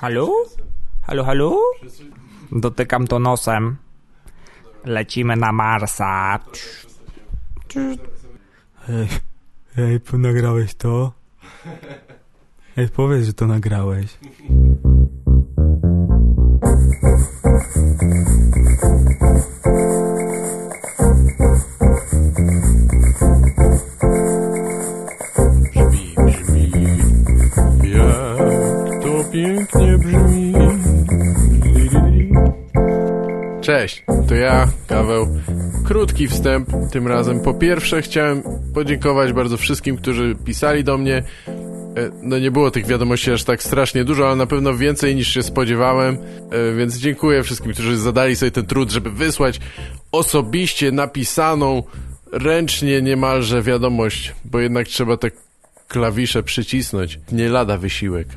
Halo? Halo, halo? Dotykam to nosem. Lecimy na Marsa. Ej, ej, nagrałeś to? Ej, powiedz, że to nagrałeś. Cześć, to ja, Kaweł. Krótki wstęp tym razem. Po pierwsze chciałem podziękować bardzo wszystkim, którzy pisali do mnie. E, No nie było tych wiadomości aż tak strasznie dużo, ale na pewno więcej niż się spodziewałem, E, więc dziękuję wszystkim, którzy zadali sobie ten trud, żeby wysłać osobiście napisaną, ręcznie niemalże wiadomość, bo jednak trzeba te klawisze przycisnąć. Nie lada wysiłek,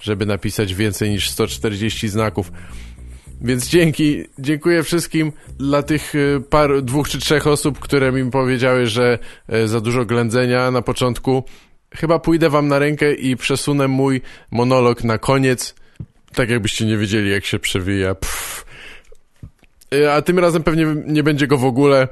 żeby napisać więcej niż 140 znaków. Więc dzięki, dziękuję wszystkim dla tych y, paru, dwóch czy trzech osób, które mi powiedziały, że y, za dużo ględzenia na początku. Chyba pójdę wam na rękę i przesunę mój monolog na koniec, tak jakbyście nie wiedzieli, jak się przewija. Pff. Y, A tym razem pewnie nie będzie go w ogóle.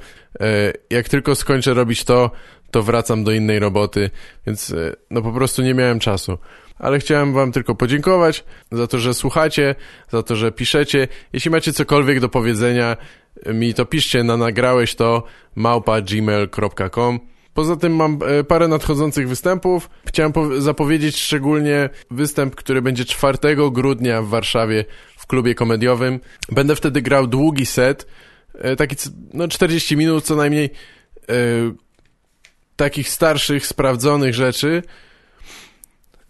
Jak tylko skończę robić to, to wracam do innej roboty, więc no po prostu nie miałem czasu. Ale chciałem wam tylko podziękować za to, że słuchacie, za to, że piszecie. Jeśli macie cokolwiek do powiedzenia y, mi, to piszcie na nagrałeś to małpa gmail.com. Poza tym mam e, parę nadchodzących występów. Chciałem po- zapowiedzieć szczególnie występ, który będzie 4 grudnia w Warszawie w klubie komediowym. Będę wtedy grał długi set, e, taki no 40 minut co najmniej e, takich starszych, sprawdzonych rzeczy.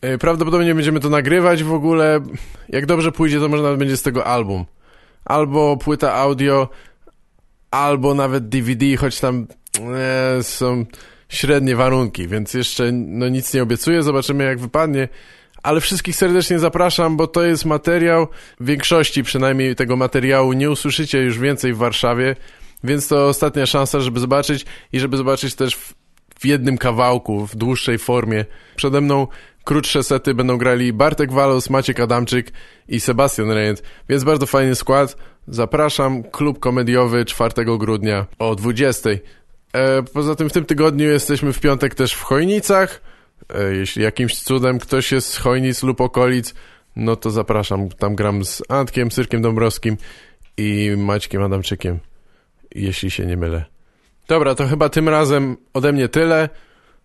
E, Prawdopodobnie będziemy to nagrywać w ogóle. Jak dobrze pójdzie, to może nawet będzie z tego album. Albo płyta audio, albo nawet DVD, choć tam e, są średnie warunki, więc jeszcze no, nic nie obiecuję, zobaczymy jak wypadnie. Ale wszystkich serdecznie zapraszam, bo to jest materiał, w większości przynajmniej tego materiału nie usłyszycie już więcej w Warszawie, więc to ostatnia szansa, żeby zobaczyć i żeby zobaczyć też w, w jednym kawałku, w dłuższej formie. Przede mną krótsze sety będą grali Bartek Walos, Maciek Adamczyk i Sebastian Rejent, więc bardzo fajny skład. Zapraszam, klub komediowy 4 grudnia o 20. E, poza tym w tym tygodniu jesteśmy w piątek też w Chojnicach. E, jeśli jakimś cudem ktoś jest z Chojnic lub okolic, no to zapraszam. Tam gram z Antkiem, Cyrkiem Dąbrowskim i Maćkiem Adamczykiem, jeśli się nie mylę. Dobra, to chyba tym razem ode mnie tyle.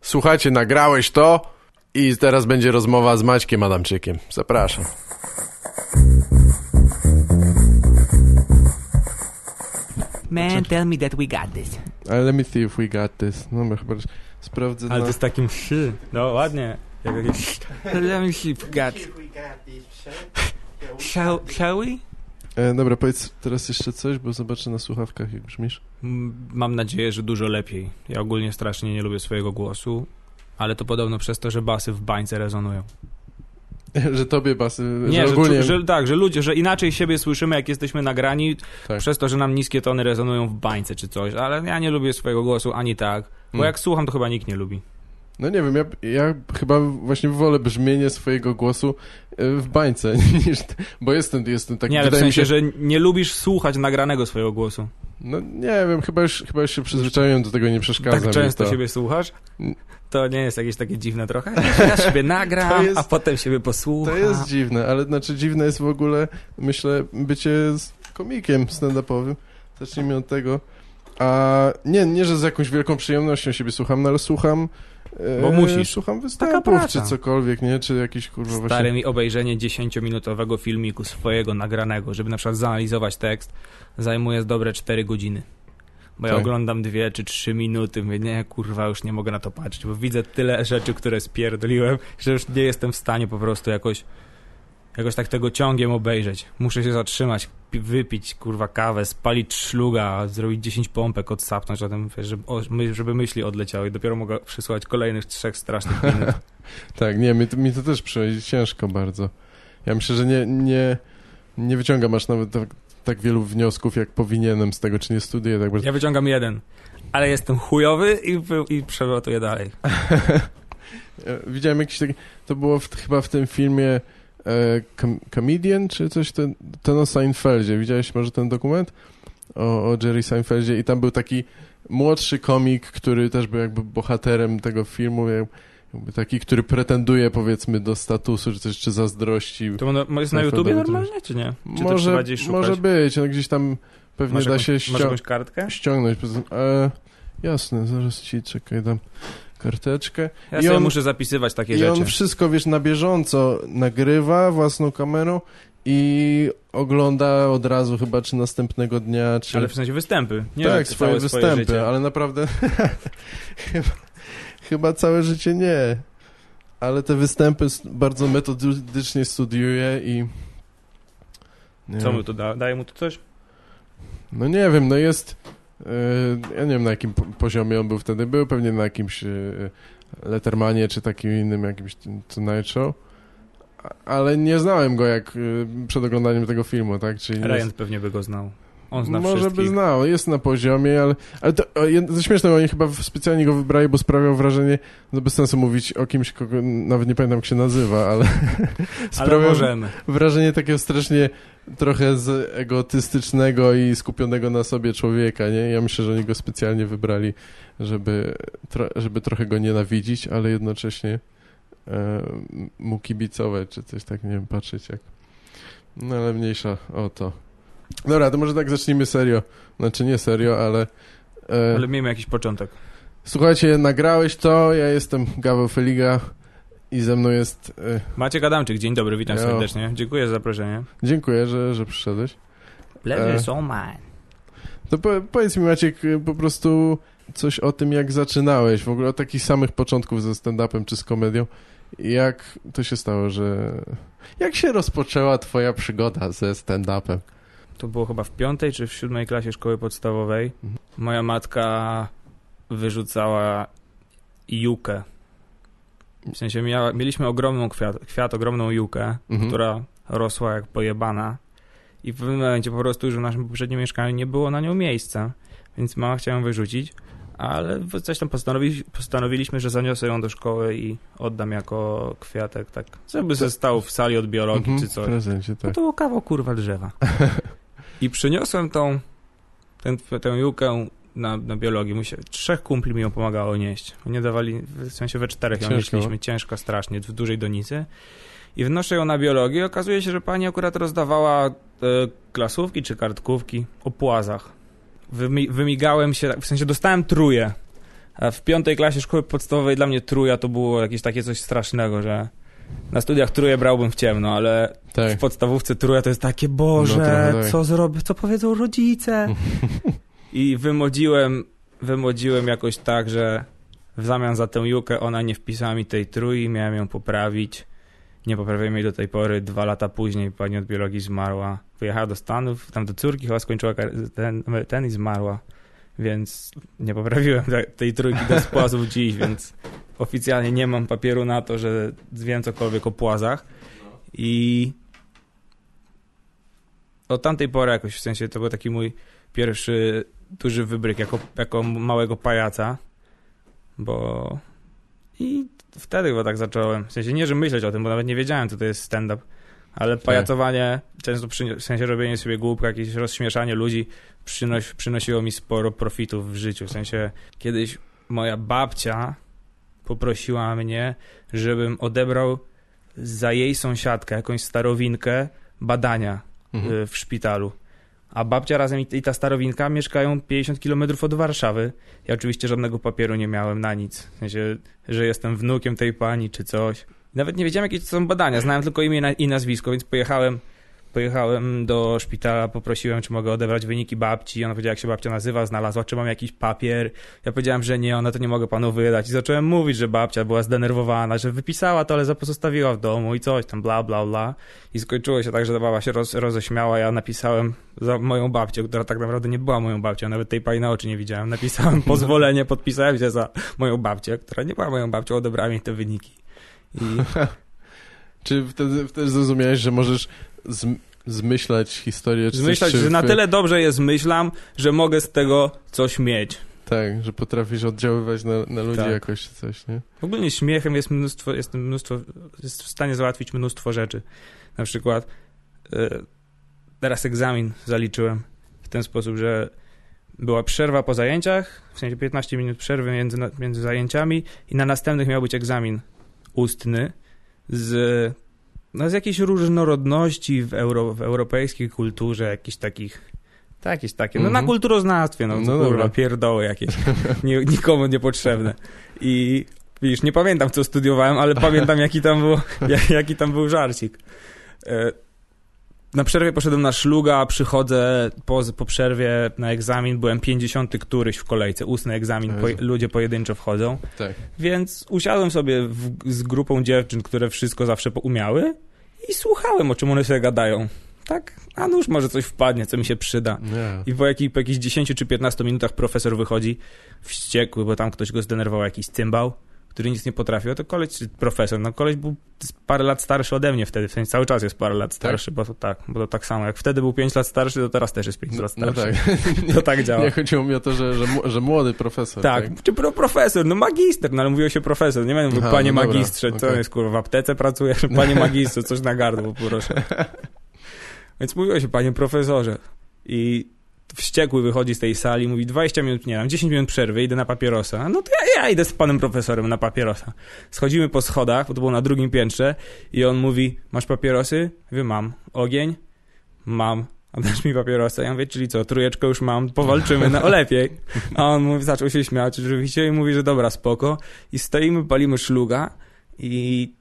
Słuchajcie, nagrałeś to i teraz będzie rozmowa z Maćkiem Adamczykiem. Zapraszam. Man, tell me that we got this. Ale let me see if we got this. No, chyba sprawdzę Ale na... to jest takim szy. No ładnie. Jak jakieś... Let me see if we got... Shall, shall we? E, dobra, powiedz teraz jeszcze coś, bo zobaczę na słuchawkach, jak brzmisz. Mm, Mam nadzieję, że dużo lepiej. Ja ogólnie strasznie nie lubię swojego głosu, ale to podobno przez to, że basy w bańce rezonują. że tobie basy... Nie, że że, ogólnie... czu- że tak, że ludzie, że inaczej siebie słyszymy, jak jesteśmy nagrani, Tak. przez to, że nam niskie tony rezonują w bańce czy coś, ale ja nie lubię swojego głosu ani tak, bo Mm. jak słucham, to chyba nikt nie lubi. No nie wiem, ja, ja chyba właśnie wolę brzmienie swojego głosu e, w bańce, niż... Bo jestem, jestem tak... nie, ale w sensie, że nie lubisz słuchać nagranego swojego głosu. No nie wiem, chyba już, chyba już się przyzwyczaiłem do tego, nie przeszkadza tak często to. siebie słuchasz? To nie jest jakieś takie dziwne trochę? Ja siebie To nagram, jest- a potem siebie posłucham. To jest dziwne, ale znaczy dziwne jest w ogóle, myślę, bycie z komikiem stand-upowym. Zacznijmy od tego. A nie, nie, że z jakąś wielką przyjemnością siebie słucham, no ale słucham... e, Bo musisz. Słucham występów, czy cokolwiek, nie? Czy jakiś kurwa Stary właśnie... mi obejrzenie 10-minutowego filmiku swojego nagranego, żeby na przykład zanalizować tekst, zajmuje dobre 4 godziny. Bo ja Tak. oglądam 2 czy 3 minuty, mówię, nie, kurwa, już nie mogę na to patrzeć, bo widzę tyle rzeczy, które spierdoliłem, że już nie jestem w stanie po prostu jakoś jakoś tak tego ciągiem obejrzeć. Muszę się zatrzymać, pi- wypić, kurwa, kawę, spalić szluga, zrobić 10 pompek, odsapnąć, zatem, wiesz, żeby, o, żeby myśli odleciały. Dopiero mogę przysłać kolejnych trzech strasznych minut. Tak, nie, mi to, mi to też przychodzi ciężko bardzo. Ja myślę, że nie, nie, nie wyciągam aż nawet tak, tak wielu wniosków, jak powinienem z tego, czy nie studiuję tak bardzo. Ja wyciągam jeden, ale jestem chujowy i, i dalej. E, Widziałem jakiś taki, to było w, chyba w tym filmie e, com Comedian, czy coś, ten, ten o Seinfeldzie. Widziałeś może ten dokument? O, o Jerry Seinfeldzie i tam był taki młodszy komik, który też był jakby bohaterem tego filmu, jakby taki, który pretenduje powiedzmy do statusu, czy coś, czy zazdrości. To ono jest na YouTubie normalnie, czy nie? Czy może, może być, no gdzieś tam pewnie masz da jakąś, się masz ścią jakąś kartkę? ściągnąć. E, jasne, zaraz ci, czekaj, dam karteczkę. Ja I sobie on- muszę zapisywać takie I rzeczy. on wszystko, wiesz, na bieżąco nagrywa własną kamerą i ogląda od razu chyba, czy następnego dnia, czy... Ale w sensie występy. Nie tak, swoje występy, życie. ale naprawdę chyba, chyba całe życie nie. Ale te występy bardzo metodycznie studiuje i... Co mu to da? Daje mu to coś? No nie wiem, no jest... e, ja nie wiem na jakim po- poziomie on był wtedy. Był pewnie na jakimś e, Lettermanie czy takim innym jakimś Tonight Show. Ale nie znałem go jak e, przed oglądaniem tego filmu, tak? Czyli Ryan pewnie by go znał. On zna Może wszystkich. by znał, jest na poziomie, ale, ale to, to śmieszne, oni chyba specjalnie go wybrali, bo sprawiał wrażenie, no bez sensu mówić o kimś, kogo nawet nie pamiętam jak się nazywa, ale Ale sprawiał możemy. wrażenie takiego strasznie trochę z egotystycznego i skupionego na sobie człowieka, nie? Ja myślę, że oni go specjalnie wybrali, żeby, tro, żeby trochę go nienawidzić, ale jednocześnie e, mu kibicować, czy coś tak, nie wiem, patrzeć jak... No ale mniejsza o to. Dobra, to może tak zacznijmy serio. Znaczy nie serio, ale... E, Ale miejmy jakiś początek. Słuchajcie, nagrałeś to, ja jestem Gaweł Feliga i ze mną jest... E, Maciek Adamczyk, dzień dobry, witam Jo. serdecznie. Dziękuję za zaproszenie. dziękuję, że, że przyszedłeś. Pleasure E. so mine. To po, powiedz mi Maciek y, po prostu coś o tym, jak zaczynałeś, w ogóle od takich samych początków ze stand-upem czy z komedią. Jak to się stało, że... Jak się rozpoczęła twoja przygoda ze stand-upem? To było chyba w piątej czy w siódmej klasie szkoły podstawowej. Mhm. Moja matka wyrzucała jukę. W sensie miała, mieliśmy ogromną kwiat, kwiat, ogromną jukę, Mhm. która rosła jak pojebana. I w pewnym momencie po prostu już w naszym poprzednim mieszkaniu nie było na nią miejsca. Więc mama chciała ją wyrzucić, ale coś tam postanowi, postanowiliśmy, że zaniosę ją do szkoły i oddam jako kwiatek, tak. Żeby ze stał w sali od biologii Mhm, czy W coś. prezencie, No tak. to było kawał kurwa drzewa. I przyniosłem tą, tę, tę jukę na, na biologii. Musia, trzech kumpli mi ją pomagało nieść. Nie dawali, w sensie we czterech ją Ciężko. nieśliśmy, ciężko strasznie, w dużej donicy. I wnoszę ją na biologię i okazuje się, że pani akurat rozdawała e, klasówki czy kartkówki o płazach. Wymi, wymigałem się, w sensie dostałem truje. A w piątej klasie szkoły podstawowej dla mnie truja to było jakieś takie coś strasznego, że na studiach truje brałbym w ciemno, ale Tak. w podstawówce truja to jest takie, Boże, No tak. co zrobię, co powiedzą rodzice? I wymodziłem, wymodziłem jakoś tak, że w zamian za tę jukę ona nie wpisała mi tej trój, miałem ją poprawić. Nie poprawiłem jej do tej pory. Dwa lata później pani od biologii zmarła. Wyjechała do Stanów, tam do córki chyba skończyła ten, ten i zmarła. Więc nie poprawiłem te- tej trójki do spłazów dziś, więc oficjalnie nie mam papieru na to, że wiem cokolwiek o płazach. I od tamtej pory jakoś, w sensie to był taki mój pierwszy duży wybryk jako, jako małego pajaca, bo i wtedy chyba tak zacząłem. W sensie nie, że myśleć o tym, bo nawet nie wiedziałem, co to jest stand-up, ale pajacowanie, często przyni- w sensie robienie sobie głupka, jakieś rozśmieszanie ludzi przynoś, przynosiło mi sporo profitów w życiu. W sensie kiedyś moja babcia poprosiła mnie, żebym odebrał za jej sąsiadkę, jakąś starowinkę, badania Mhm. y, w szpitalu. A babcia razem i, i ta starowinka mieszkają 50 km od Warszawy. Ja oczywiście żadnego papieru nie miałem na nic. W sensie, że jestem wnukiem tej pani czy coś. Nawet nie wiedziałem, jakie to są badania. Znałem tylko imię i nazwisko, więc pojechałem, pojechałem do szpitala, poprosiłem, czy mogę odebrać wyniki babci. Ona powiedziała, jak się babcia nazywa, znalazła, czy mam jakiś papier. Ja powiedziałem, że nie, ona to nie mogę panu wydać. I zacząłem mówić, że babcia była zdenerwowana, że wypisała to, ale pozostawiła w domu i coś tam, bla, bla, bla. I skończyło się tak, że ta baba się roz, roześmiała. Ja napisałem za moją babcię, która tak naprawdę nie była moją babcią, nawet tej pani na oczy nie widziałem. Napisałem pozwolenie, podpisałem się za moją babcię, która nie była moją babcią, odebrała mi te wyniki. I Czy wtedy, wtedy zrozumiałeś, że możesz zm- zmyślać historię? Czy coś, zmyślać, czy że na tyle dobrze je zmyślam, że mogę z tego coś mieć. Tak, że potrafisz oddziaływać na, na ludzi Tak. jakoś coś, nie? Ogólnie śmiechem jest mnóstwo, jest mnóstwo, jest w stanie załatwić mnóstwo rzeczy. Na przykład e, teraz egzamin zaliczyłem w ten sposób, że była przerwa po zajęciach, w sensie 15 minut przerwy między, między zajęciami i na następnych miał być egzamin ustny z, no, z jakiejś różnorodności w, euro, w europejskiej kulturze, jakichś takich tak, jakieś takie, no na Mhm. kulturoznawstwie, no, No kurwa, pierdoły jakieś, nie, nikomu niepotrzebne. I widzisz, nie pamiętam co studiowałem, ale pamiętam jaki tam był, jak- jaki tam był żarcik. Na przerwie poszedłem na szluga, przychodzę po, po przerwie na egzamin, byłem 50 któryś w kolejce, ustny egzamin, po, ludzie pojedynczo wchodzą, Tak. więc usiadłem sobie w, z grupą dziewczyn, które wszystko zawsze umiały i słuchałem, o czym one sobie gadają. Tak, a nuż może coś wpadnie, co mi się przyda. Nie. I po, jakich, po jakichś 10 czy 15 minutach profesor wychodzi wściekły, bo tam ktoś go zdenerwował, jakiś cymbał, który nic nie potrafił. To koleś, profesor, no koleś był parę lat starszy ode mnie wtedy, w sensie cały czas jest parę lat starszy, bo to tak, bo to tak samo, jak wtedy był 5 lat starszy, to teraz też jest 5 No, lat no starszy. tak. To tak działa. Nie chodziło mi o to, że, że, że młody profesor. Tak, czy pro profesor, no magister, no ale mówiło się profesor, nie będę mówił, panie no dobra, magistrze, co okej. jest kurwa, w aptece pracujesz, panie magistrze, coś na gardło, proszę. Więc mówiło się, panie profesorze. I wściekły wychodzi z tej sali, mówi 20 minut, nie wiem, 10 minut przerwy, idę na papierosa. No to ja, ja idę z panem profesorem na papierosa. Schodzimy po schodach, bo to było na drugim piętrze i on mówi, masz papierosy? Mówię, mam. Ogień? Mam. A dasz mi papierosa? Ja mówię, czyli co, trójeczkę już mam, powalczymy na o lepiej. A on mówi, zaczął się śmiać oczywiście i mówi, że dobra, spoko. I stoimy, palimy szluga i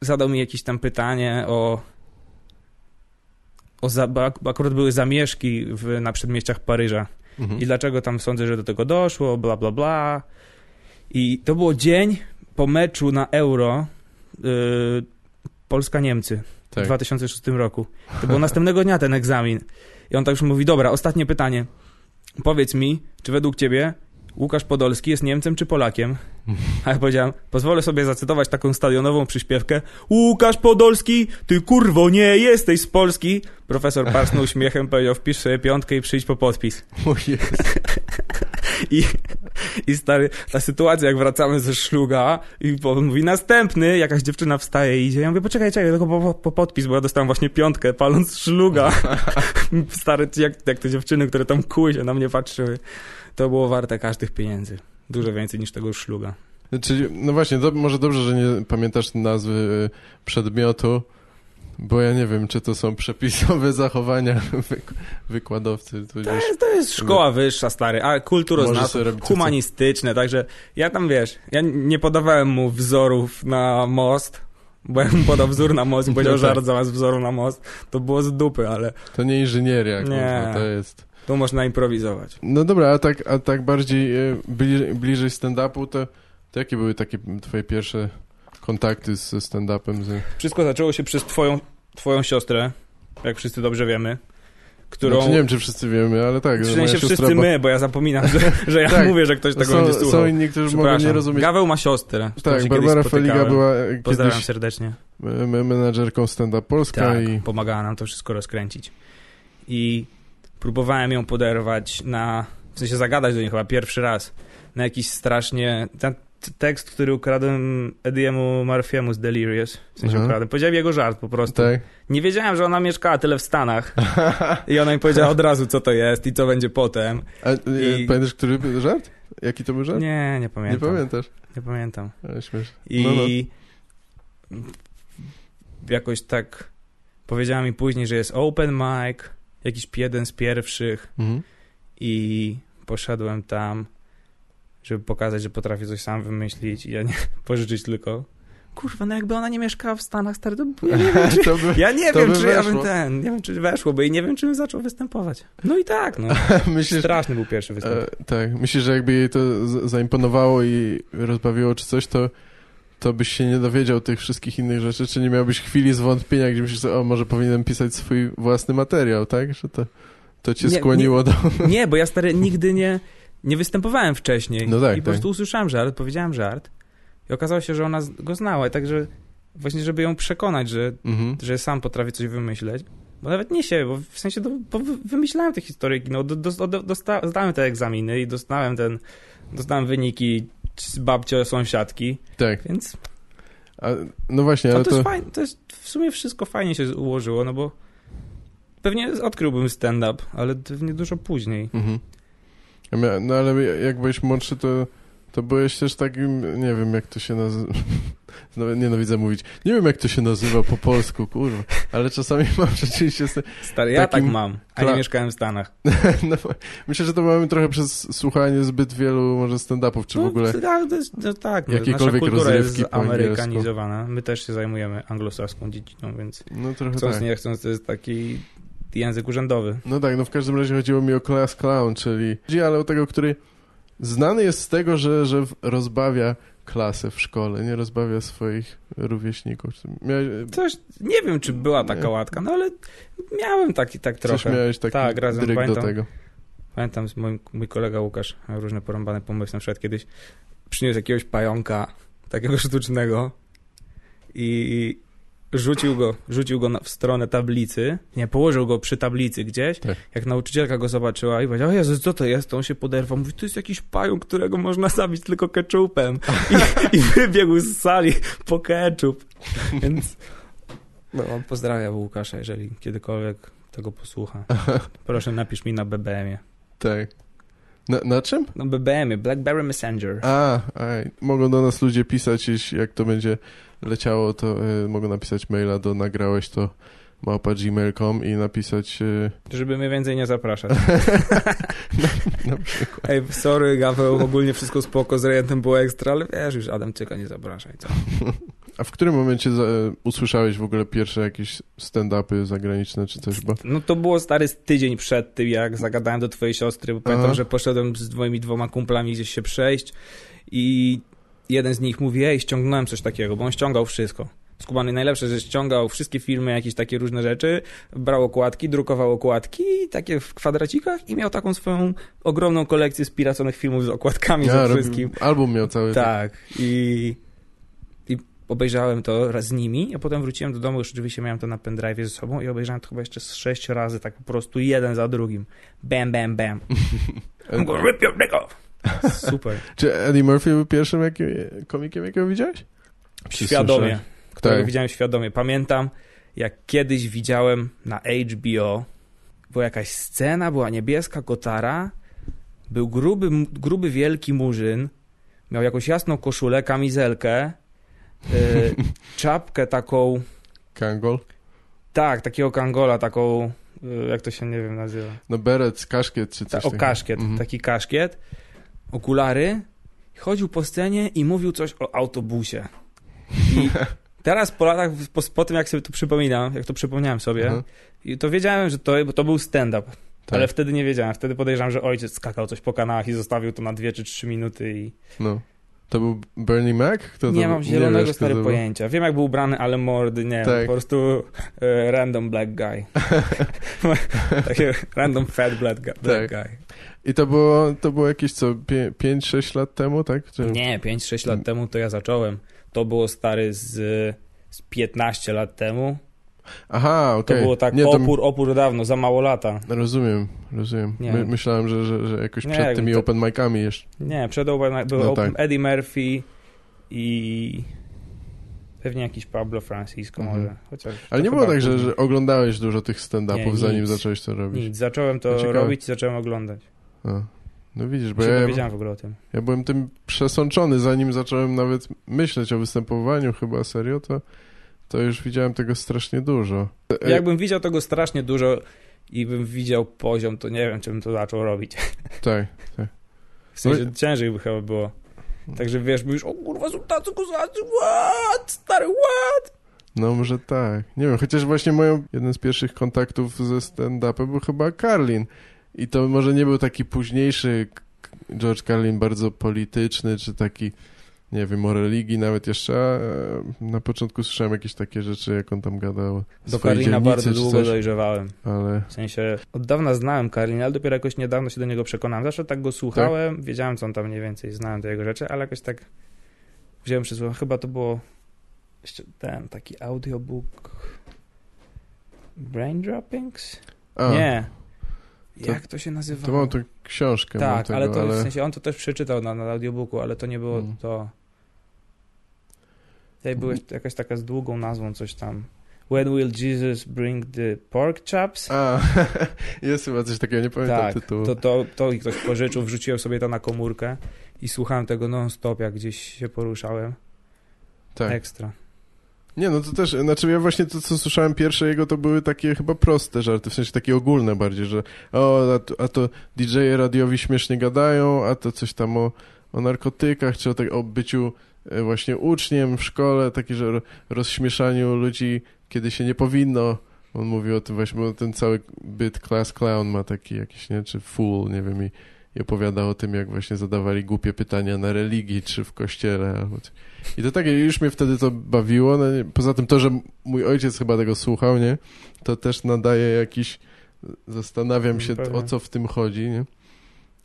zadał mi jakieś tam pytanie o... o bo ak- bo akurat były zamieszki w, na przedmieściach Paryża. Mhm. I dlaczego tam sądzę, że do tego doszło, bla, bla, bla. I to było dzień po meczu na Euro yy, Polska-Niemcy w Tak. 2006 roku. To było następnego dnia ten egzamin. I on tak już mówi, dobra, ostatnie pytanie. Powiedz mi, czy według ciebie Łukasz Podolski jest Niemcem czy Polakiem? A ja powiedziałem, pozwolę sobie zacytować taką stadionową przyśpiewkę. Łukasz Podolski, ty kurwo nie jesteś z Polski. Profesor parsnął śmiechem, powiedział, wpisz sobie piątkę i przyjdź po podpis. O. I, I stary, ta sytuacja, jak wracamy ze szluga i on mówi następny, jakaś dziewczyna wstaje i idzie. Ja mówię, poczekaj, czekaj, tylko po, po podpis, bo ja dostałem właśnie piątkę, paląc szluga. Stary, jak, jak te dziewczyny, które tam kuły się na mnie patrzyły, to było warte każdych pieniędzy. Dużo więcej niż tego szluga. Czyli, no właśnie, do, może dobrze, że nie pamiętasz nazwy y, przedmiotu, bo ja nie wiem, czy to są przepisowe zachowania wyk wykładowcy. To jest, to jest szkoła wyższa, stary, a chce. humanistyczne, także ja tam, wiesz, ja nie podawałem mu wzorów na most, bo jak mu podał wzór na most i powiedział No tak. żart zamiast wzoru na most, to było z dupy, ale To nie inżynieria, Nie. kurwa, to jest... tu można improwizować. No dobra, a tak, a tak bardziej y, bliżej, bliżej stand-upu, to, to jakie były takie twoje pierwsze kontakty ze stand-upem? Z... Wszystko zaczęło się przez twoją, twoją siostrę, jak wszyscy dobrze wiemy, którą... Znaczy, nie wiem, czy wszyscy wiemy, ale tak. w sensie wszyscy bo- my, bo ja zapominam, że, że ja Tak. mówię, że ktoś tego są, będzie słuchał. są inni, którzy mogą nie rozumieć. Gaweł ma siostrę. Tak, Barbara Feliga była e, Pozdrawiam kiedyś serdecznie. e, menadżerką stand-up Polska Tak, i... pomagała nam to wszystko rozkręcić. I próbowałem ją poderwać na, w sensie zagadać do niej chyba pierwszy raz, na jakiś strasznie, ten tekst, który ukradłem Ediemu Murphy'emu z Delirious, w sensie Aha. ukradłem, powiedziałem jego żart po prostu. Tak. Nie wiedziałem, że ona mieszkała tyle w Stanach i ona mi powiedziała od razu, co to jest i co będzie potem. A, e, I- Pamiętasz, który był żart? Jaki to był żart? Nie, nie Nie pamiętam. pamiętasz. Nie pamiętam. Ale śmieszne. I No, jakoś tak powiedziała mi później, że jest open mic, jakiś jeden z pierwszych Mhm. i poszedłem tam, żeby pokazać, że potrafię coś sam wymyślić i ja nie pożyczyć tylko. Kurwa, no jakby ona nie mieszkała w Stanach, stary, to ja nie wiem, czy, by, ja nie wiem, czy ja bym weszło. ten, nie wiem, czy weszłoby i nie wiem, czy bym zaczął występować. No i tak, no. myślisz, Straszny był pierwszy występ. e, tak, myślisz, że jakby jej to zaimponowało i rozbawiło czy coś, to to byś się nie dowiedział tych wszystkich innych rzeczy, czy nie miałbyś chwili zwątpienia, gdzie myślisz, o, może powinienem pisać swój własny materiał, tak? Że to, to cię Nie, skłoniło do... Nie, bo ja stary nigdy nie, nie występowałem wcześniej. No tak, I po tak. prostu usłyszałem żart, powiedziałem żart i okazało się, że ona go znała. I także właśnie, żeby ją przekonać, że, Mhm. że sam potrafię coś wymyśleć, Bo nawet nie się, bo w sensie do, bo wy- wymyślałem te historyjki, no do, do, do, dosta, zdałem te egzaminy i dostałem ten, dostałem wyniki babcia sąsiadki, Tak. więc A, no właśnie, ale to, to... jest fajne, to jest w sumie wszystko fajnie się ułożyło, no bo pewnie odkryłbym stand-up, ale pewnie dużo później. Mhm. No ale jak byłeś młodszy, to, to byłeś też takim, nie wiem jak to się nazywa, nienawidzę mówić, nie wiem jak to się nazywa po polsku, kurwa, ale czasami mam rzeczywiście, st- Stary, ja Takim tak mam, a nie mieszkałem w Stanach. no, myślę, że to mamy trochę przez słuchanie zbyt wielu może stand-upów, czy w ogóle, No, ale to jest, no, tak, no, nasza Jakiekolwiek kultura jest amerykanizowana. My też się zajmujemy anglosaską dziedziną, więc no trochę chcąc tak. nie chcąc to jest taki język urzędowy. No tak, no w każdym razie chodziło mi o class clown, czyli, ale o tego, który znany jest z tego, że, że rozbawia klasę w szkole, nie rozbawia swoich rówieśników. Miałeś, Coś, nie wiem, czy była taka Nie. łatka, no ale miałem taki, tak coś trochę. miałeś taki Tak, razem dryg do pamiętam. tego. Pamiętam, moim, mój kolega Łukasz, miał różne porąbane pomysły, na przykład kiedyś przyniósł jakiegoś pająka, takiego sztucznego i rzucił go, rzucił go na, w stronę tablicy, nie, położył go przy tablicy gdzieś, Tak. jak nauczycielka go zobaczyła i powiedziała, o Jezu, co to jest? To on się poderwał, mówi, to jest jakiś pająk, którego można zabić tylko keczupem i, i wybiegł z sali po keczup, więc no, on pozdrawia Łukasza, jeżeli kiedykolwiek tego posłucha. Proszę napisz mi na BBM-ie. Tak. Na, na czym? No BBM-ie, Blackberry Messenger. A, aj, mogą do nas ludzie pisać, jeśli jak to będzie leciało, to y, mogą napisać maila do nagrałeś to małpa gmail.com i napisać y, Żeby mnie więcej nie zapraszać. na przykład. Ej, sorry, Gaweł, ogólnie wszystko spoko, z rejentem było ekstra, ale wiesz, już Adamczyka nie zapraszaj, co? A w którym momencie za, y, usłyszałeś w ogóle pierwsze jakieś stand-upy zagraniczne czy coś? Bo... No to było stary tydzień przed tym, jak zagadałem do twojej siostry, bo pamiętam, Aha. że poszedłem z moimi dwoma kumplami gdzieś się przejść i jeden z nich mówi, ej, ściągnąłem coś takiego, bo on ściągał wszystko. Skubany najlepsze, że ściągał wszystkie filmy, jakieś takie różne rzeczy, brał okładki, drukował okładki, takie w kwadracikach i miał taką swoją ogromną kolekcję spiraconych filmów z okładkami Ja, ze wszystkim. album miał cały. Tak. I obejrzałem to raz z nimi, a potem wróciłem do domu, już oczywiście miałem to na pendrive ze sobą i obejrzałem to chyba jeszcze z sześć razy, tak po prostu jeden za drugim. Bam, bam, bam. I'm gonna rip your dick off. Super. Czy Eddie Murphy był pierwszym jaki, komikiem, jakiego widziałeś? Świadomie. Którego Tak. widziałem świadomie. Pamiętam, jak kiedyś widziałem na HBO, była jakaś scena, była niebieska kotara, był gruby, gruby wielki murzyn, miał jakąś jasną koszulę, kamizelkę, czapkę taką, Kangol? tak, takiego kangola, taką, y, jak to się, nie wiem, nazywa. No beret, kaszkiet czy Ta, coś o takiego. kaszkiet, Mhm. taki kaszkiet, okulary, chodził po scenie i mówił coś o autobusie. I teraz po latach, po, po tym jak sobie to przypominam, jak to przypomniałem sobie, i to wiedziałem, że to, bo to był stand-up, tak. ale wtedy nie wiedziałem. Wtedy podejrzewam, że ojciec skakał coś po kanałach i zostawił to na dwie czy trzy minuty i No. To był Bernie Mac? Kto to nie mam zielonego wiesz, kto stary pojęcia. Wiem jak był ubrany, ale mordy nie. Tak. Po prostu e, random black guy. Taki random fat black, gu- black Tak. guy. I to było, to było jakieś co, 5-6 lat temu, tak? Czy... Nie, 5-6 lat temu to ja zacząłem. To było stary z, z 15 lat temu. Aha, To okej. było tak Nie, to- opór, opór dawno, za mało lata. Rozumiem, rozumiem. My, myślałem, że, że, że jakoś Nie, przed jakby tymi to- open micami jeszcze. Nie, przed open, był No open tak. Eddie Murphy i pewnie jakiś Pablo Francisco Mhm. może. Chociaż Ale to nie było tak, że, że oglądałeś dużo tych stand-upów, zanim zacząłeś to robić? Nic, zacząłem to To ciekawe. robić i zacząłem oglądać. A. No widzisz, bo Bo ja, wiedziałem w ogóle o tym. ja byłem tym przesączony, zanim zacząłem nawet myśleć o występowaniu chyba serio, to, to już widziałem tego strasznie dużo. E, Jakbym widział tego strasznie dużo i bym widział poziom, to nie wiem, czy bym to zaczął robić. Tak. W sensie No ciężej by chyba było. Także wiesz, już, o kurwa, są tacy kozacy, what? Stary, what? No może tak. Nie wiem, chociaż właśnie moją, jeden z pierwszych kontaktów ze stand-upem był chyba Carlin. I to może nie był taki późniejszy George Carlin, bardzo polityczny, czy taki, nie wiem, o religii nawet jeszcze. Na początku słyszałem jakieś takie rzeczy, jak on tam gadał. Do Karlina bardzo długo coś, dojrzewałem. Ale W sensie od dawna znałem Karlina, ale dopiero jakoś niedawno się do niego przekonałem. Zawsze tak go słuchałem, wiedziałem co on tam mniej więcej, znałem te jego rzeczy, ale jakoś tak wziąłem przysłuchałem. Chyba to było jeszcze ten taki audiobook. Brain Droppings? A, Nie. To- Jak to się nazywa? To mam tu książkę. Tak, tego, ale to w sensie on to też przeczytał na, na audiobooku, ale to nie było Mm. to. Tutaj była jakaś taka z długą nazwą coś tam. When will Jesus bring the pork chops? A, jest chyba coś takiego, nie pamiętam tak, tytułu. to, to, to ktoś pożyczył, wrzuciłem sobie to na komórkę i słuchałem tego non-stop, jak gdzieś się poruszałem. tak. Ekstra. Nie, no to też, znaczy ja właśnie to, co słyszałem pierwsze jego, to były takie chyba proste żarty, w sensie takie ogólne bardziej, że o, a to, a to DJ-e radiowi śmiesznie gadają, a to coś tam o, o narkotykach, czy o, tak, o byciu właśnie uczniem w szkole, takie, że ro- rozśmieszaniu ludzi, kiedy się nie powinno. On mówi o tym właśnie, bo ten cały byt Class Clown ma taki jakiś, nie, czy Fool, nie wiem, i, i opowiada o tym, jak właśnie zadawali głupie pytania na religii, czy w kościele, albo. I to takie, już mnie wtedy to bawiło. No, poza tym to, że mój ojciec chyba tego słuchał, nie? To też nadaje jakiś... Zastanawiam się, Pewnie. o co w tym chodzi, nie?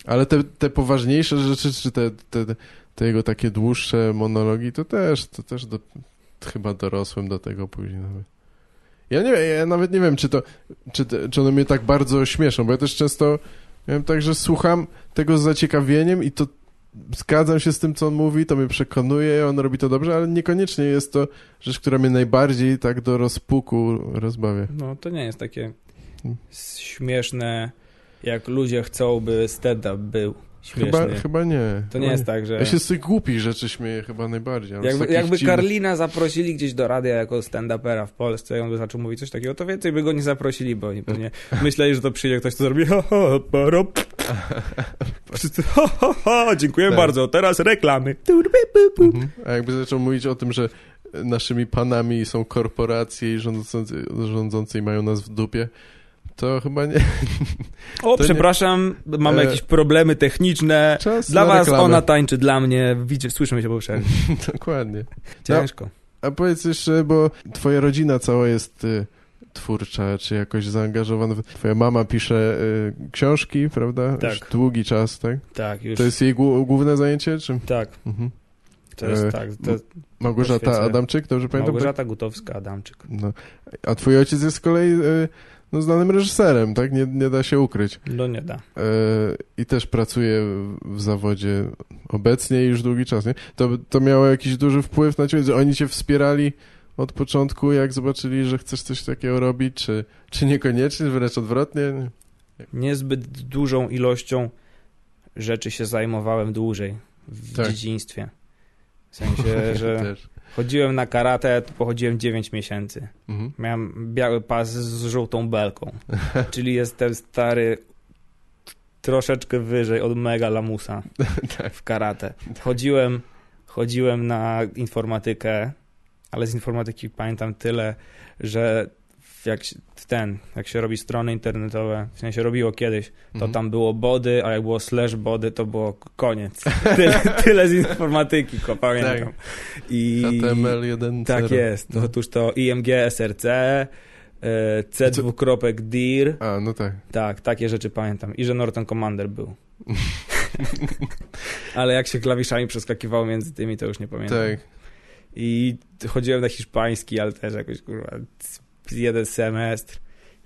Ale te, te poważniejsze rzeczy, czy te, te, te jego takie dłuższe monologi, to też, to też do, chyba dorosłem do tego później nawet. Ja nie wiem, ja nawet nie wiem, czy to, czy, czy one mnie tak bardzo śmieszą, bo ja też często miałem tak, że słucham tego z zaciekawieniem i to zgadzam się z tym, co on mówi, to mnie przekonuje, on robi to dobrze, ale niekoniecznie jest to rzecz, która mnie najbardziej tak do rozpuku rozbawia. No to nie jest takie Hmm. śmieszne, jak ludzie chcą, by stand-up był śmieszny. Chyba, chyba nie. To nie Chyba jest tak, że... Ja się z tych głupich rzeczy śmieję chyba najbardziej. Jakby, jakby Karlina zaprosili gdzieś do radia jako stand-upera w Polsce i on by zaczął mówić coś takiego, to więcej by go nie zaprosili, bo oni pewnie myśleli, że to przyjdzie ktoś, kto zrobi ha, ha, parop. Wszyscy ha, ha, ha, dziękuję Tak. bardzo, teraz reklamy. Mhm. A jakby zaczął mówić o tym, że naszymi panami są korporacje i rządzący, rządzący i mają nas w dupie, to chyba nie. O, To nie- przepraszam, mamy E, jakieś problemy techniczne. Czas Dla was reklamę. ona tańczy, dla mnie, widzicie, słyszymy się po. Dokładnie. Ciężko. A powiedz jeszcze, bo twoja rodzina cała jest y, twórcza, czy jakoś zaangażowana. Twoja mama pisze y, książki, prawda? Tak. Już długi czas, tak? Tak, już. To jest jej głó- główne zajęcie, czy? Tak, Mhm. to jest E, tak. To Małgorzata. Adamczyk, dobrze pamiętam? Małgorzata Gutowska-Adamczyk. No. A twój ojciec jest z kolei y, no, znanym reżyserem, tak? Nie, nie da się ukryć. No nie da. E, I też pracuje w zawodzie obecnie już długi czas, nie? To, to miało jakiś duży wpływ na ciebie, że oni cię wspierali od początku, jak zobaczyli, że chcesz coś takiego robić, czy, czy niekoniecznie, wręcz odwrotnie? Niezbyt dużą ilością rzeczy się zajmowałem dłużej w Tak. dzieciństwie. W sensie, że Też. Chodziłem na karate, pochodziłem 9 miesięcy. Mhm. Miałem biały pas z żółtą belką. Czyli jestem stary troszeczkę wyżej od mega lamusa tak. w karate. Chodziłem, chodziłem na informatykę, ale z informatyki pamiętam tyle, że jak ten, jak się robi strony internetowe, w sensie robiło kiedyś, to Mhm. tam było body, a jak było slash body, to było koniec. Tyle, tyle z informatyki, ko, pamiętam. Tak. I HTML1. tak jest. No. Otóż to IMG SRC, e, C dwukropek DIR, A, no tak. tak, takie rzeczy pamiętam. I że Norton Commander był. Ale jak się klawiszami przeskakiwało między tymi, to już nie pamiętam. Tak. I chodziłem na hiszpański, ale też jakoś, kurwa, c- jeden semestr.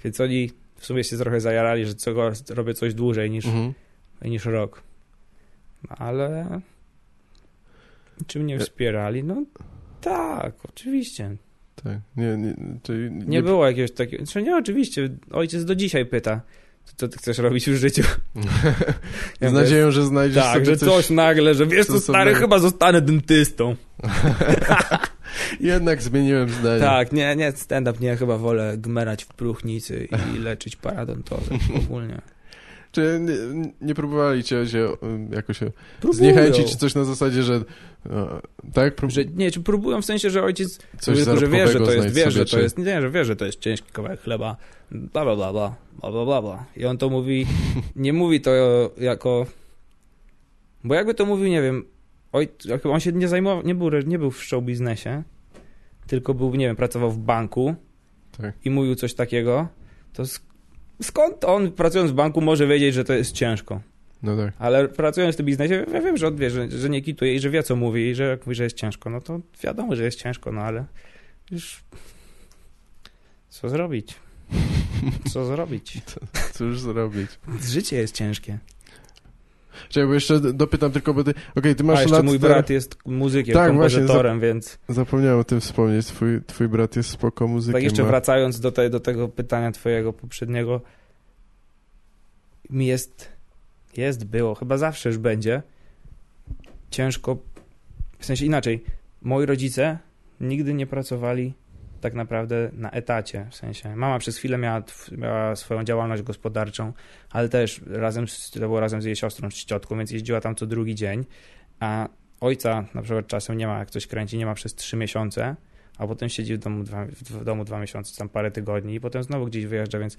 Więc oni w sumie się trochę zajarali, że co, robię coś dłużej niż, Mhm. niż rok. Ale czy mnie wspierali? No tak, oczywiście. tak. Nie, nie, czyli Nie, nie, było jakiegoś takiego... Znaczy nie, oczywiście. Ojciec do dzisiaj pyta, co, ty chcesz robić w życiu? Ja Z nadzieją, że znajdziesz Tak, że coś nagle, że wiesz co, co stary, sobie- chyba zostanę dentystą. Jednak zmieniłem zdanie. Tak, nie, nie, stand-up nie, chyba wolę gmerać w próchnicy i leczyć paradontozę ogólnie. Czy nie, nie próbowali cię, cię um, jakoś próbują. zniechęcić, czy coś na zasadzie, że no, tak? Prób... Że, nie, czy próbują w sensie, że ojciec coś mówi, że wie, że to jest, wie, że to jest, nie, że wie, że to jest ciężki kawałek chleba, bla, bla, bla, bla, bla, bla, bla. I on to mówi, nie mówi to jako, bo jakby to mówił, nie wiem, oj, on się nie zajmował, nie był, nie był w show biznesie, tylko był, nie wiem, pracował w banku tak. i mówił coś takiego, to skąd on pracując w banku może wiedzieć, że to jest ciężko? No tak. Ale pracując w tym biznesie, ja wiem, że on wie, że, że nie kituje i że wie, co mówi i że jak mówi, że jest ciężko, no to wiadomo, że jest ciężko, no ale już co zrobić? Co zrobić? Cóż zrobić? Życie jest ciężkie. Czekaj, bo jeszcze dopytam tylko, bo ty... Okej, ty masz A jeszcze lat... mój brat jest muzykiem, Tak, właśnie, kompozytorem, więc Zapomniałem o tym wspomnieć. Twój, twój brat jest spoko muzykiem. tak jeszcze ma- wracając do, te, do tego pytania twojego poprzedniego, mi jest, jest, było, chyba zawsze już będzie ciężko, w sensie inaczej, moi rodzice nigdy nie pracowali tak naprawdę na etacie, w sensie mama przez chwilę miała, miała swoją działalność gospodarczą, ale też razem z, to było razem z jej siostrą, z ciotką, więc jeździła tam co drugi dzień, a ojca na przykład czasem nie ma, jak coś kręci, nie ma przez trzy miesiące, a potem siedzi w domu dwa, w domu dwa miesiące, tam parę tygodni i potem znowu gdzieś wyjeżdża, więc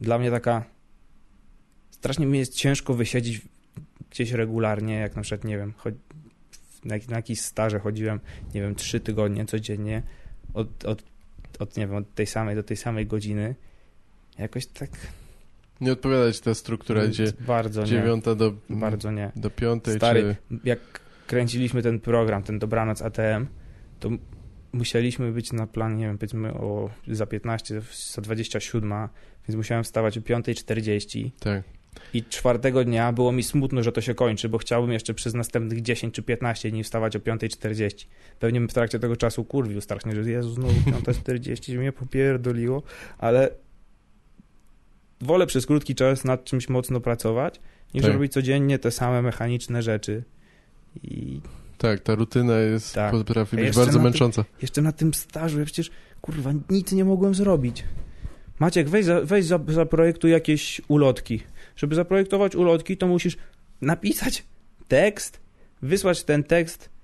dla mnie taka strasznie mi jest ciężko wysiedzieć gdzieś regularnie, jak na przykład, nie wiem, na, na jakieś staże chodziłem, nie wiem, trzy tygodnie codziennie od, od, od, nie wiem, od tej samej do tej samej godziny. Jakoś tak Nie odpowiada ci ta struktura, gdzie bardzo nie, dziewiąta do, bardzo nie. do piątej, Stary, czy... jak kręciliśmy ten program, ten Dobranoc ATM, to musieliśmy być na planie, nie wiem, powiedzmy o za 15, za 27, więc musiałem wstawać o 5.40 Tak. I czwartego dnia było mi smutno, że to się kończy, bo chciałbym jeszcze przez następnych 10 czy 15 dni wstawać o 5.40. Pewnie bym w trakcie tego czasu kurwił strasznie, że Jezu, znowu 5.40, że mnie popierdoliło, ale wolę przez krótki czas nad czymś mocno pracować, niż Tak. robić codziennie te same mechaniczne rzeczy. I Tak, ta rutyna jest, Tak. potrafi być bardzo na tym- męcząca. jeszcze na tym stażu, ja przecież, kurwa, nic nie mogłem zrobić. Maciek, weź, za, weź za, zaprojektuj jakieś ulotki. Żeby zaprojektować ulotki, to musisz napisać tekst, wysłać ten tekst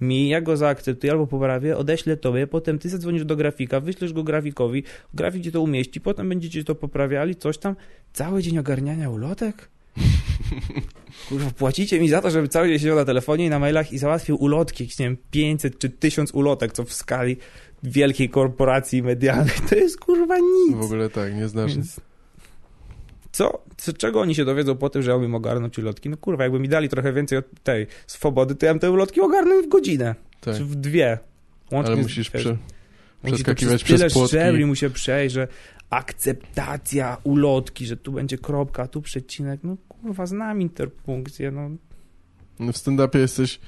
mi, ja go zaakceptuję albo poprawię, odeślę tobie, potem ty zadzwonisz do grafika, wyślesz go grafikowi, grafik ci to umieści, potem będziecie to poprawiali, coś tam. Cały dzień ogarniania ulotek? Kurwa, płacicie mi za to, żeby cały dzień siedział na telefonie i na mailach i załatwił ulotki, nie wiem, 500 czy 1000 ulotek, co w skali wielkiej korporacji medialnej to jest kurwa nic. W ogóle tak, nie znasz. Co, co, czego oni się dowiedzą po tym, że ja umiem ogarnąć ulotki? No kurwa, jakby mi dali trochę więcej od tej swobody, to ja bym te ulotki ogarnął w godzinę, Tak. czy w dwie. Łącznie Ale z- musisz wiesz, prze, przeskakiwać tyle przez płotki. szczebli mu się przejść, że akceptacja ulotki, że tu będzie kropka, tu przecinek. No kurwa, znam interpunkcję, no. No W stand-upie jesteś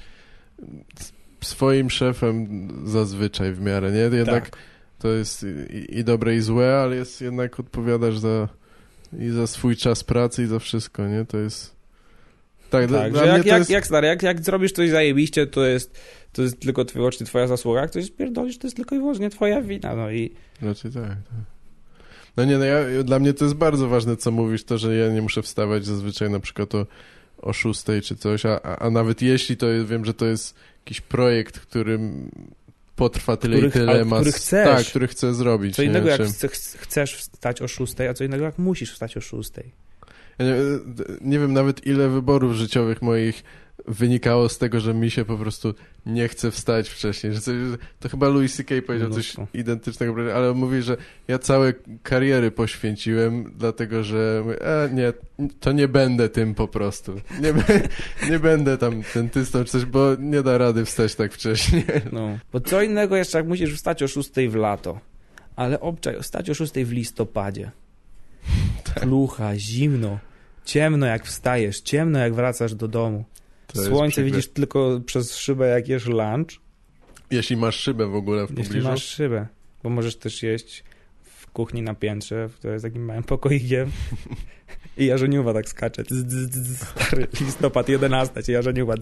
swoim szefem zazwyczaj w miarę, nie? Jednak tak. to jest i, i dobre i złe, ale jest jednak odpowiadasz za i za swój czas pracy i za wszystko, nie? To jest tak, Tak, dla jak, jak, jest jak stary, jak, jak zrobisz coś zajebiście, to jest, to jest tylko wyłącznie twoja zasługa, jak coś pierdolisz, to jest tylko i wyłącznie twoja wina, no i raczej tak, tak. No nie, no ja, dla mnie to jest bardzo ważne, co mówisz, to, że ja nie muszę wstawać zazwyczaj na przykład o, o szóstej czy coś, a, a, a nawet jeśli to jest, wiem, że to jest jakiś projekt, którym potrwa tyle Których- i tyle ma... który chcesz. Tak, który chcę zrobić. co innego jak chce, chcesz wstać o szóstej, a co innego jak musisz wstać o szóstej. Ja nie, nie wiem nawet ile wyborów życiowych moich wynikało z tego, że mi się po prostu nie chce wstać wcześniej. Że coś, to chyba Louis C.K. powiedział coś identycznego, ale mówi, że ja całe kariery poświęciłem, dlatego że e, nie, to nie będę tym po prostu. Nie, nie będę tam dentystą czy coś, bo nie da rady wstać tak wcześnie. No. Bo co innego jeszcze jak musisz wstać o szóstej w lato, ale obczaj, wstać o szóstej w listopadzie. Tak. Plucha, zimno, ciemno jak wstajesz, ciemno jak wracasz do domu. To Słońce widzisz tylko przez szybę jak jesz lunch, Jeśli masz szybę w ogóle w jeśli pobliżu. masz szybę. Bo możesz też jeść w kuchni na piętrze, to jest takim małym pokoikiem. I jarzeniuwa tak skacze. Dz, dz, dz, Stary, listopad 11, ci jarzeniuwa.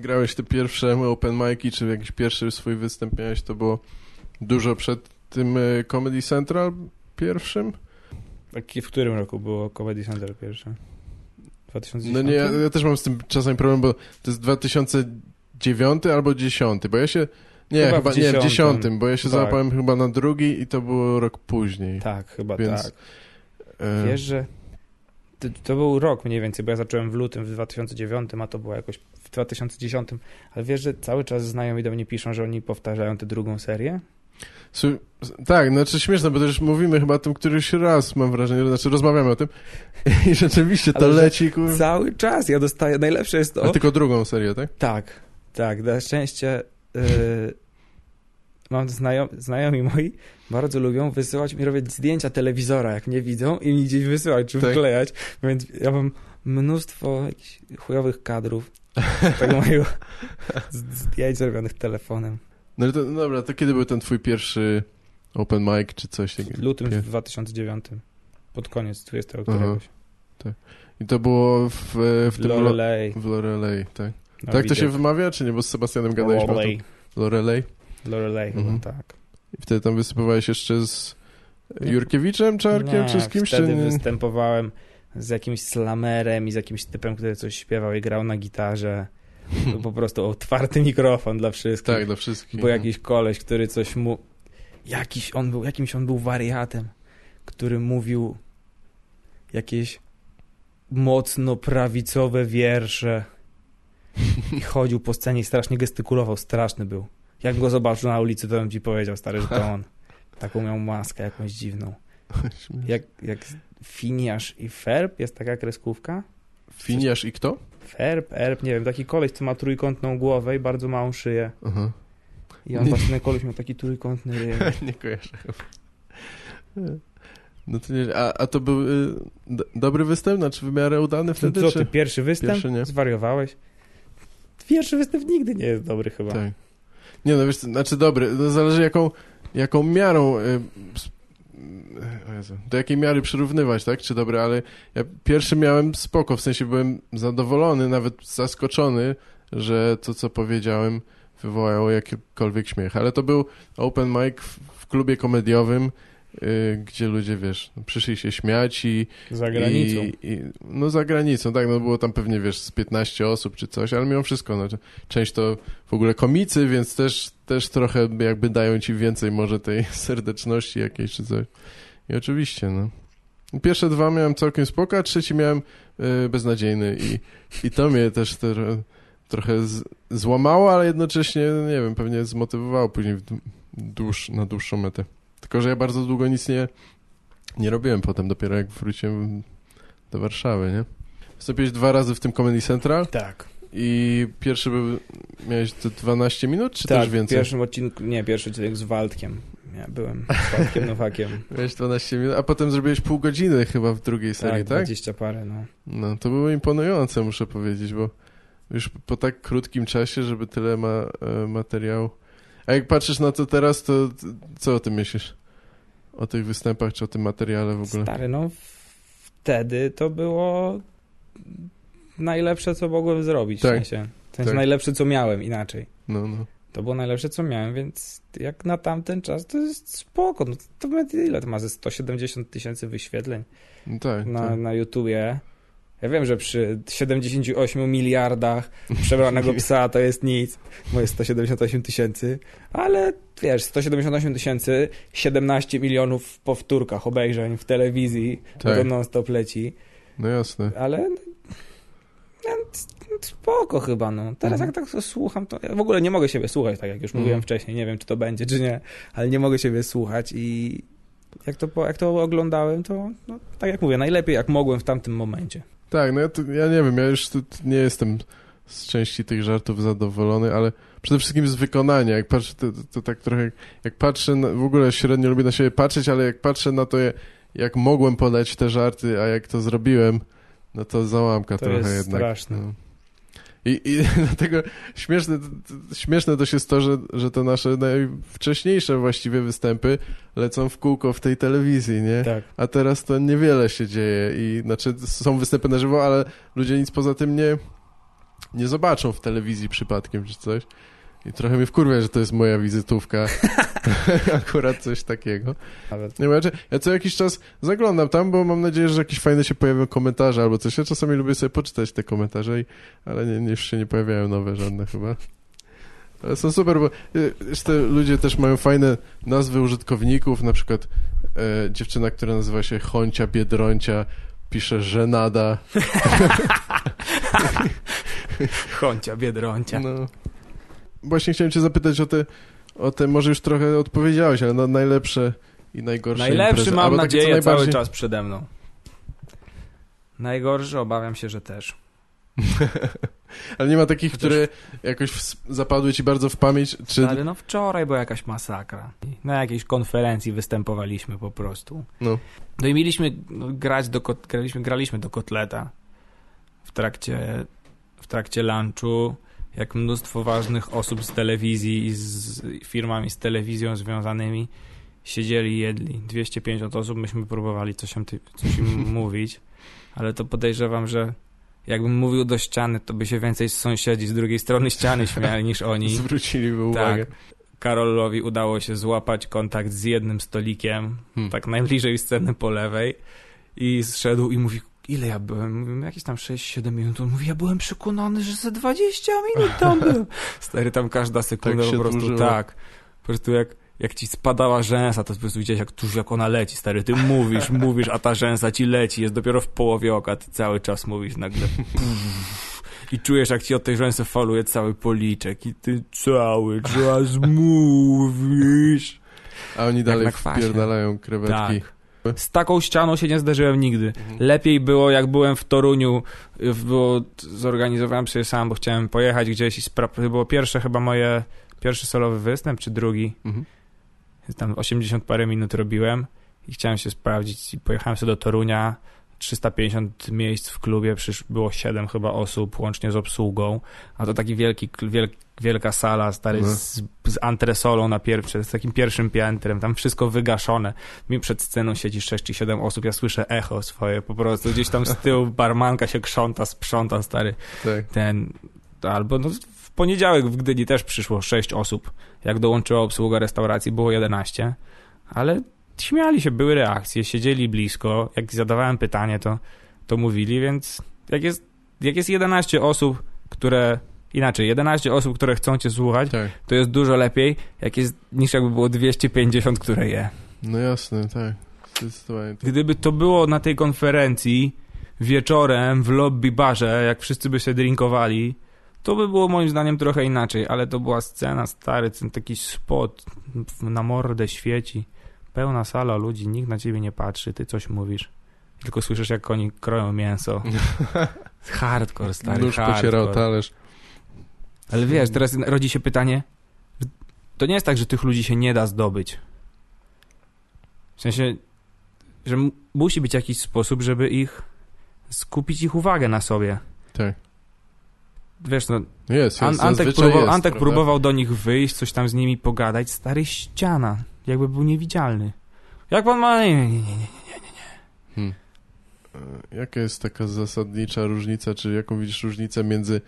Grałeś te pierwsze open mic'i, czy jakiś pierwszy swój występ miałeś, to było dużo przed tym e, Comedy Central pierwszym? W którym roku było Comedy Center pierwsze? 2010? No nie, ja, ja też mam z tym czasem problem, bo to jest 2009 albo 10, bo ja się... Nie, Chyba chyba, w nie, w 10, 10, bo ja się tak. załapałem chyba na drugi i to było rok później. Tak, chyba Więc- tak. E, Wiesz, że to, to był rok mniej więcej, bo ja zacząłem w lutym w 2009, a to było jakoś w 2010. Ale wiesz, że cały czas znajomi do mnie piszą, że oni powtarzają tę drugą serię? Tak, znaczy śmieszne, bo też mówimy chyba o tym któryś raz, mam wrażenie, znaczy rozmawiamy o tym i rzeczywiście to Ale leci, kur... Cały czas ja dostaję, najlepsze jest to... A tylko drugą serię, tak? Tak, tak, na szczęście yy, mam znajom, znajomi moi, bardzo lubią wysyłać mi, robić zdjęcia telewizora, jak mnie widzą i mi gdzieś wysyłać, czy Tak. wklejać, więc ja mam mnóstwo jakichś chujowych kadrów tego mojego zdjęć zrobionych telefonem. No, to, no dobra, to kiedy był ten twój pierwszy open mic, czy coś W lutym Pie- 2009, pod koniec 20 Aha. któregoś. I to było w, w tym... Lo- Lorelei. w Lorelei, tak. No, tak to się wymawia, czy nie? Bo z Sebastianem gadaliśmy o tym. Lorelei. Lorelei. Lorelei Mhm. tak. I wtedy tam występowałeś jeszcze z Jurkiewiczem, Czarkiem, czy z kimś, czy wtedy nie? występowałem z jakimś slamerem i z jakimś typem, który coś śpiewał i grał na gitarze. Po prostu otwarty mikrofon dla wszystkich. Tak, dla wszystkich. Był jakiś koleś, który coś mu... Jakiś on był, jakimś on był wariatem, który mówił jakieś mocno prawicowe wiersze i chodził po scenie i strasznie gestykulował. Straszny był. Jak go zobaczył na ulicy, to bym ci powiedział, stary, że to on. Taką miał maskę jakąś dziwną. Jak, jak Finiasz i Ferb jest taka kreskówka? Finiasz i kto? Ferb, Erb, nie wiem, taki koleś, co ma trójkątną głowę i bardzo małą szyję. Aha. I on właśnie koleś miał taki trójkątny ryj. nie kojarzę. No to nie, a, a to był y, do, dobry występ, znaczy w miarę udany wtedy, Co czy? ty, pierwszy występ? Pierwszy nie. Zwariowałeś? Pierwszy występ nigdy nie jest dobry chyba. Tak. Nie no, wiesz, znaczy dobry, no zależy jaką, jaką miarą, y, Jezu, do jakiej miary przyrównywać, tak, czy dobry, ale ja pierwszy miałem spoko, w sensie byłem zadowolony, nawet zaskoczony, że to, co powiedziałem, wywołało jakikolwiek śmiech, ale to był open mic w, w klubie komediowym, y, gdzie ludzie, wiesz, przyszli się śmiać i Za granicą. i, i, no za granicą, tak, no było tam pewnie, wiesz, z 15 osób czy coś, ale mimo wszystko, no, część to w ogóle komicy, więc też, też trochę jakby dają ci więcej może tej serdeczności jakiejś czy coś. I oczywiście, no. Pierwsze dwa miałem całkiem spoko, a trzeci miałem y, beznadziejny i, i to mnie też tro, trochę z, złamało, ale jednocześnie, nie wiem, pewnie zmotywowało później dłuż, na dłuższą metę. Tylko, że ja bardzo długo nic nie, nie robiłem potem, dopiero jak wróciłem do Warszawy, nie? Wystąpiłeś dwa razy w tym Comedy Central Tak. i pierwszy był, miałeś te 12 minut, czy tak, też w więcej? pierwszym odcinku, nie, pierwszy odcinek z Waldkiem. Ja byłem z Waldkiem Nowakiem. Miałeś 12 minut, a potem zrobiłeś pół godziny chyba w drugiej serii, tak, tak? 20 parę, no. No, to było imponujące, muszę powiedzieć, bo już po tak krótkim czasie, żeby tyle ma, e, materiału. A jak patrzysz na to teraz, to co o tym myślisz? O tych występach, czy o tym materiale w ogóle? Stary, no wtedy to było najlepsze, co mogłem zrobić. Tak. W sensie, w sensie Tak. najlepsze, co miałem, inaczej. No, no. To było najlepsze, co miałem, więc jak na tamten czas, to jest spoko. No, to ile to ma? Ze 170 tysięcy wyświetleń no tak, na, tak. na YouTubie. Ja wiem, że przy 78 miliardach przebranego psa to jest nic, bo jest 178 tysięcy, ale wiesz, 178 tysięcy, 17 milionów w powtórkach obejrzeń w telewizji, Tak. to non-stop leci, No jasne. ale no, spoko chyba, no. Teraz Mhm. jak tak słucham, to ja w ogóle nie mogę siebie słuchać, tak jak już mówiłem Mhm. wcześniej, nie wiem, czy to będzie, czy nie, ale nie mogę siebie słuchać i jak to, jak to oglądałem, to no, tak jak mówię, najlepiej jak mogłem w tamtym momencie. Tak, no ja, to, ja nie wiem, ja już nie jestem z części tych żartów zadowolony, ale przede wszystkim z wykonania. Jak patrzę, to, to, to tak trochę, jak, patrzę, na, w ogóle średnio lubię na siebie patrzeć, ale jak patrzę na to, jak, jak mogłem podać te żarty, a jak to zrobiłem, no to załamka To trochę jest jednak. straszne. No. I, I dlatego śmieszne, śmieszne też jest to, że, że te nasze najwcześniejsze właściwie występy lecą w kółko w tej telewizji, nie? Tak. A teraz to niewiele się dzieje i znaczy są występy na żywo, ale ludzie nic poza tym nie, nie zobaczą w telewizji przypadkiem czy coś. I trochę mnie wkurwia, że to jest moja wizytówka. Akurat coś takiego. Nawet. Nie wiem, ja, ja co jakiś czas zaglądam tam, bo mam nadzieję, że jakieś fajne się pojawią komentarze albo coś. Ja czasami lubię sobie poczytać te komentarze, i, ale nie, nie, już się nie pojawiają nowe żadne chyba. Ale są super, bo y, te ludzie też mają fajne nazwy użytkowników, na przykład e, dziewczyna, która nazywa się Choncia Biedroncia, pisze żenada. Choncia, biedroncia. No. Właśnie chciałem cię zapytać o te, o te, może już trochę odpowiedziałeś, ale na najlepsze i najgorsze Najlepszy imprezy. mam Albo nadzieję cały najbardziej- czas przede mną. Najgorszy obawiam się, że też. Ale nie ma takich, które jakoś w, zapadły ci bardzo w pamięć? Czy... Ale no wczoraj była jakaś masakra. Na jakiejś konferencji występowaliśmy po prostu. No. No i mieliśmy grać do, kot- graliśmy, graliśmy do kotleta w trakcie, w trakcie lunchu, jak mnóstwo ważnych osób z telewizji i z firmami z telewizją związanymi siedzieli i jedli. 250 osób, myśmy próbowali coś im, coś im mówić, ale to podejrzewam, że jakbym mówił do ściany, to by się więcej sąsiedzi z drugiej strony ściany śmiali niż oni. Zwróciliby uwagę. Karolowi udało się złapać kontakt z jednym stolikiem, Hmm. tak najbliżej sceny po lewej i zszedł i mówi, ile ja byłem? Mówię, jakieś tam 6-7 minut. On mówi, ja byłem przekonany, że ze 20 minut tam byłem. Stary, tam każda sekunda Tak się po prostu dłużyło. tak. Po prostu jak, jak ci spadała rzęsa, to po prostu widziałeś, jak tuż jak ona leci, stary. Ty mówisz, mówisz, a ta rzęsa ci leci, jest dopiero w połowie oka, ty cały czas mówisz nagle. I czujesz, jak ci od tej rzęsy faluje cały policzek i ty cały czas mówisz. A oni dalej wpierdalają krewetki. Tak. Z taką ścianą się nie zdarzyłem nigdy. Mhm. Lepiej było, jak byłem w Toruniu, było, zorganizowałem sobie sam, bo chciałem pojechać gdzieś i spra- to było pierwsze chyba moje, pierwszy solowy występ, czy drugi. Mhm. Tam 80 parę minut robiłem i chciałem się sprawdzić i pojechałem sobie do Torunia. 350 miejsc w klubie, przysz, było 7 chyba osób, łącznie z obsługą, a to taki wielki, wiel, wielka sala, stary, No. z, z antresolą na pierwsze, z takim pierwszym piętrem, tam wszystko wygaszone. Mi przed sceną siedzi 6 czy 7 osób, ja słyszę echo swoje po prostu, gdzieś tam z tyłu barmanka się krząta, sprząta, stary, Tak. ten, albo no, w poniedziałek w Gdyni też przyszło 6 osób, jak dołączyła obsługa restauracji, było 11, ale śmiali się, były reakcje, siedzieli blisko, jak zadawałem pytanie, to, to mówili, więc jak jest, jak jest 11 osób, które, inaczej, 11 osób, które chcą cię słuchać, tak. to jest dużo lepiej, jak jest, niż jakby było 250, które je. No jasne, tak. Zdecydowanie. tak. Gdyby to było na tej konferencji wieczorem w lobby barze, jak wszyscy by się drinkowali, to by było moim zdaniem trochę inaczej, ale to była scena, stary, ten taki spot, na mordę świeci, pełna sala ludzi, nikt na ciebie nie patrzy, ty coś mówisz. Tylko słyszysz, jak oni kroją mięso. Hardcore, stary, Nóż pocierał hardcore. talerz. Ale wiesz, teraz rodzi się pytanie, to nie jest tak, że tych ludzi się nie da zdobyć. W sensie, że musi być jakiś sposób, żeby ich skupić ich uwagę na sobie. Tak. Wiesz, no, jest, jest. An Antek, próbował, jest, Antek próbował do nich wyjść, coś tam z nimi pogadać. Stary ściana, jakby był niewidzialny. Jak pan ma... Nie, nie, nie, nie. Hmm. E, Jaka jest taka zasadnicza różnica, czy jaką widzisz różnicę między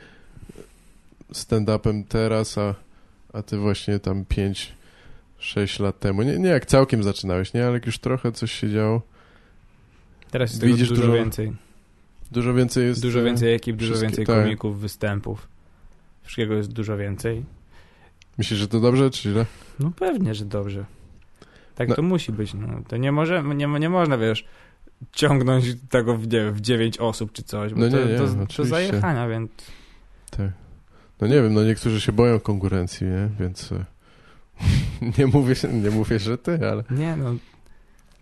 stand-upem teraz, a, a ty właśnie tam 5-6 lat temu? Nie, nie jak całkiem zaczynałeś, nie? Ale jak już trochę coś się działo. Teraz jest Widzisz dużo, dużo- więcej. Dużo więcej jest... Dużo e, więcej ekip, dużo więcej tak. komików, występów. Wszystkiego jest dużo więcej. Myślisz, że to dobrze, czy źle? No pewnie, że dobrze. Tak No. to musi być. No. To nie, może, nie, nie można, wiesz, ciągnąć tego w, nie, w dziewięć osób czy coś, bo No to, nie, nie, to, to zajechania, więc Tak. No nie wiem, no niektórzy się boją konkurencji, nie? Więc e, nie, mówię, nie mówię, że ty, ale... nie no.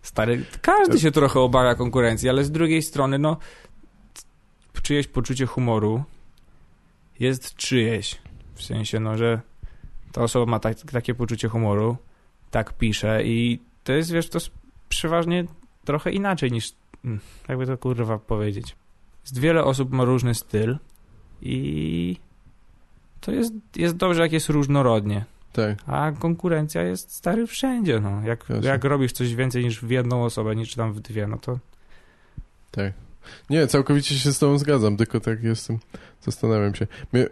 Stary, każdy się trochę obawia konkurencji, ale z drugiej strony, no, czyjeś poczucie humoru jest czyjeś. W sensie, no, że ta osoba ma tak, takie poczucie humoru, tak pisze i to jest, wiesz, to jest przeważnie trochę inaczej niż, mm, jakby to kurwa powiedzieć. Jest wiele osób ma różny styl i to jest, jest dobrze, jak jest różnorodnie. Tak, A konkurencja jest stary wszędzie, no. Jak, Jasne. jak robisz coś więcej niż w jedną osobę, niż tam w dwie, no to tak. Nie, całkowicie się z tobą zgadzam, tylko tak jestem, zastanawiam się. Mnie,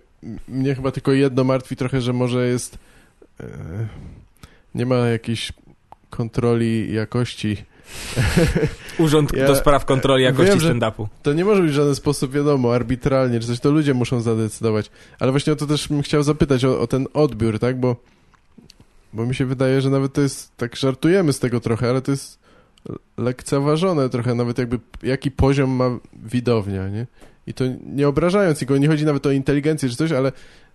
mnie chyba tylko jedno martwi trochę, że może jest... E, nie ma jakiejś kontroli jakości. Urząd Ja do spraw kontroli jakości stand-upu. To nie może być w żaden sposób wiadomo, arbitralnie, czy coś, to ludzie muszą zadecydować. Ale właśnie o to też bym chciał zapytać, o, o ten odbiór, tak? Bo, bo mi się wydaje, że nawet to jest, tak żartujemy z tego trochę, ale to jest lekceważone trochę, nawet jakby jaki poziom ma widownia, nie? I to nie obrażając nikogo, nie chodzi nawet o inteligencję czy coś, ale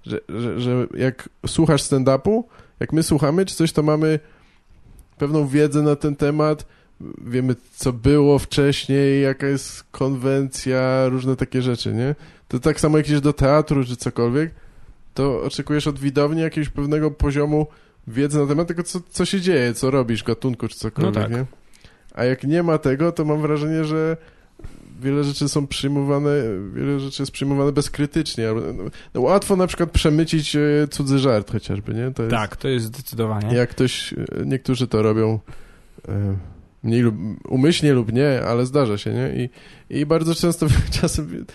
że, że, że jak słuchasz stand-upu, jak my słuchamy czy coś, to mamy pewną wiedzę na ten temat, wiemy, co było wcześniej, jaka jest konwencja, różne takie rzeczy, nie? To tak samo jak idziesz do teatru czy cokolwiek, to oczekujesz od widowni jakiegoś pewnego poziomu wiedzy na temat tego, co, co się dzieje, co robisz, gatunku czy cokolwiek, No tak. nie? A jak nie ma tego, to mam wrażenie, że wiele rzeczy są przyjmowane, wiele rzeczy jest przyjmowane bezkrytycznie. No, no, łatwo na przykład przemycić e, cudzy żart chociażby, nie? To jest, Tak, to jest zdecydowanie. Jak ktoś, e, niektórzy to robią e, mniej lub, umyślnie lub nie, ale zdarza się, nie? I, i bardzo często czasem,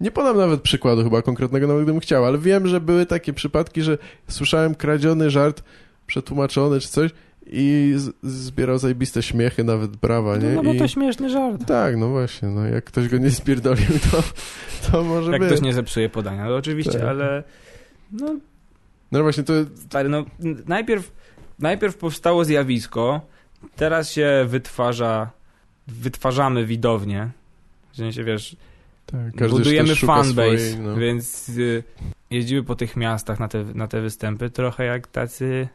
nie podam nawet przykładu chyba konkretnego, nawet gdybym chciał, ale wiem, że były takie przypadki, że słyszałem kradziony żart, przetłumaczony czy coś i zbierał zajebiste śmiechy, nawet brawa, nie? No bo I, to śmieszny żart. tak, no właśnie, no jak ktoś go nie spierdolił, to, to może Jak być. ktoś nie zepsuje podania, no oczywiście, Tak. ale no No właśnie, to stary, no najpierw, najpierw powstało zjawisko, teraz się wytwarza, wytwarzamy widownię, w sensie, wiesz, tak, budujemy fanbase, swojej, no. więc y, jeździmy po tych miastach na te, na te występy trochę jak tacy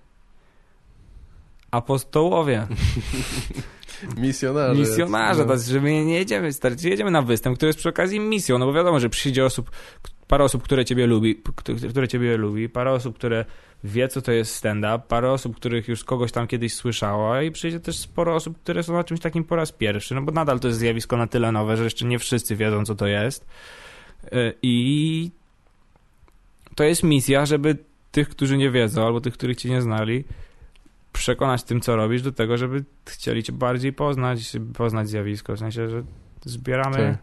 apostołowie, Misjonarze. misjonarze, no. że my nie jedziemy, stary, jedziemy na występ, który jest przy okazji misją, no bo wiadomo, że przyjdzie osób, parę osób, które ciebie lubi, które ciebie lubi, parę osób, które wie, co to jest stand-up, parę osób, których już kogoś tam kiedyś słyszała i przyjdzie też sporo osób, które są na czymś takim po raz pierwszy, no bo nadal to jest zjawisko na tyle nowe, że jeszcze nie wszyscy wiedzą, co to jest. Y, I to jest misja, żeby tych, którzy nie wiedzą, albo tych, których cię nie znali, przekonać tym, co robisz, do tego, żeby chcieli cię bardziej poznać, poznać zjawisko, w sensie, że zbieramy... Tak.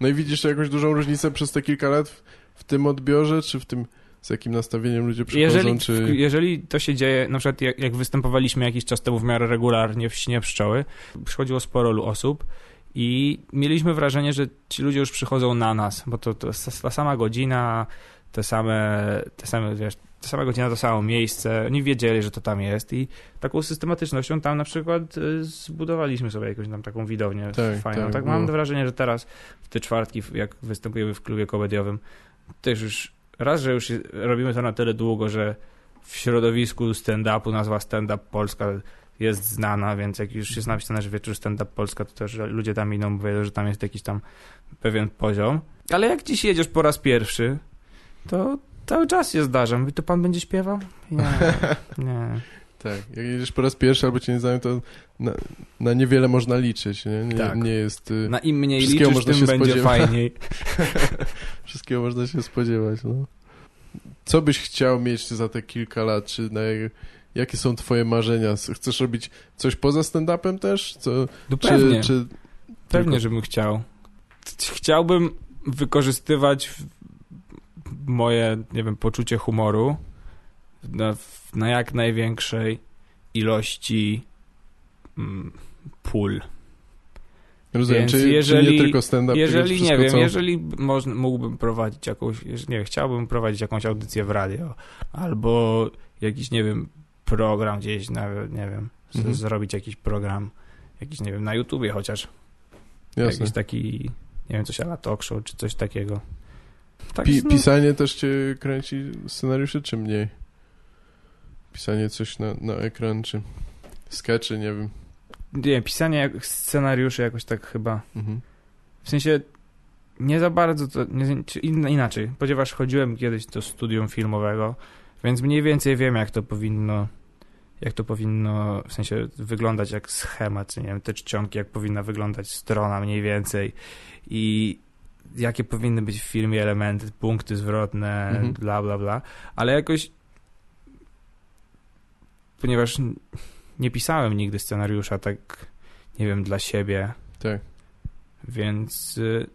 No i widzisz jakąś dużą różnicę przez te kilka lat w, w tym odbiorze, czy w tym, z jakim nastawieniem ludzie przychodzą, Jeżeli, czy... jeżeli to się dzieje, na przykład jak, jak występowaliśmy jakiś czas temu w miarę regularnie w Śnie Pszczoły, przychodziło sporo osób i mieliśmy wrażenie, że ci ludzie już przychodzą na nas, bo to, to ta sama godzina, te same, te same, wiesz, ta sama godzina, to samo miejsce, oni wiedzieli, że to tam jest i taką systematycznością tam na przykład y, zbudowaliśmy sobie jakąś tam taką widownię Tak, fajną. tak, Tak, mam wrażenie, że teraz w te czwartki, jak występujemy w klubie komediowym, też już raz, że już robimy to na tyle długo, że w środowisku stand-upu nazwa stand-up Polska jest znana, więc jak już jest napisane, że wieczór stand-up Polska, to też ludzie tam idą, bo wiedzą, że tam jest jakiś tam pewien poziom. Ale jak dziś jedziesz po raz pierwszy, to cały czas się zdarza. Mówi, to pan będzie śpiewał? Nie, nie. Tak, jak jedziesz po raz pierwszy albo cię nie znają, to na, na niewiele można liczyć, nie? Nie, Tak. nie jest... Y, Na im mniej liczysz, można tym się będzie spodziewać. fajniej. Wszystkiego można się spodziewać, no. Co byś chciał mieć za te kilka lat, czy na, jakie są twoje marzenia? Chcesz robić coś poza stand-upem też? Co, No czy, pewnie. czy Pewnie, żebym chciał. Chciałbym wykorzystywać moje, nie wiem, poczucie humoru na, na jak największej ilości mm, pól. Rozumiem, Więc czy, czy jeżeli- nie tylko stand-up, Jeżeli, nie wiem, co... jeżeli można, mógłbym prowadzić jakąś, nie wiem, chciałbym prowadzić jakąś audycję w radio, albo jakiś, nie wiem, program gdzieś, nawet, nie wiem, Mhm. zrobić jakiś program, jakiś, nie wiem, na YouTubie chociaż, Jasne. jakiś taki, nie wiem, coś ala talk show, czy coś takiego. Tak, Pi no, pisanie też cię kręci scenariusze, czy mniej? Pisanie coś na, na ekran, czy skeczy, nie wiem. nie pisanie scenariuszy jakoś tak chyba, Mhm. w sensie nie za bardzo to, nie, in, inaczej, ponieważ chodziłem kiedyś do studium filmowego, więc mniej więcej wiem, jak to powinno, jak to powinno, w sensie wyglądać jak schemat, czy nie wiem, te czcionki, jak powinna wyglądać strona mniej więcej i jakie powinny być w filmie elementy, punkty zwrotne, Mhm. bla, bla, bla, ale jakoś ponieważ nie pisałem nigdy scenariusza tak, nie wiem, dla siebie, Tak. więc y,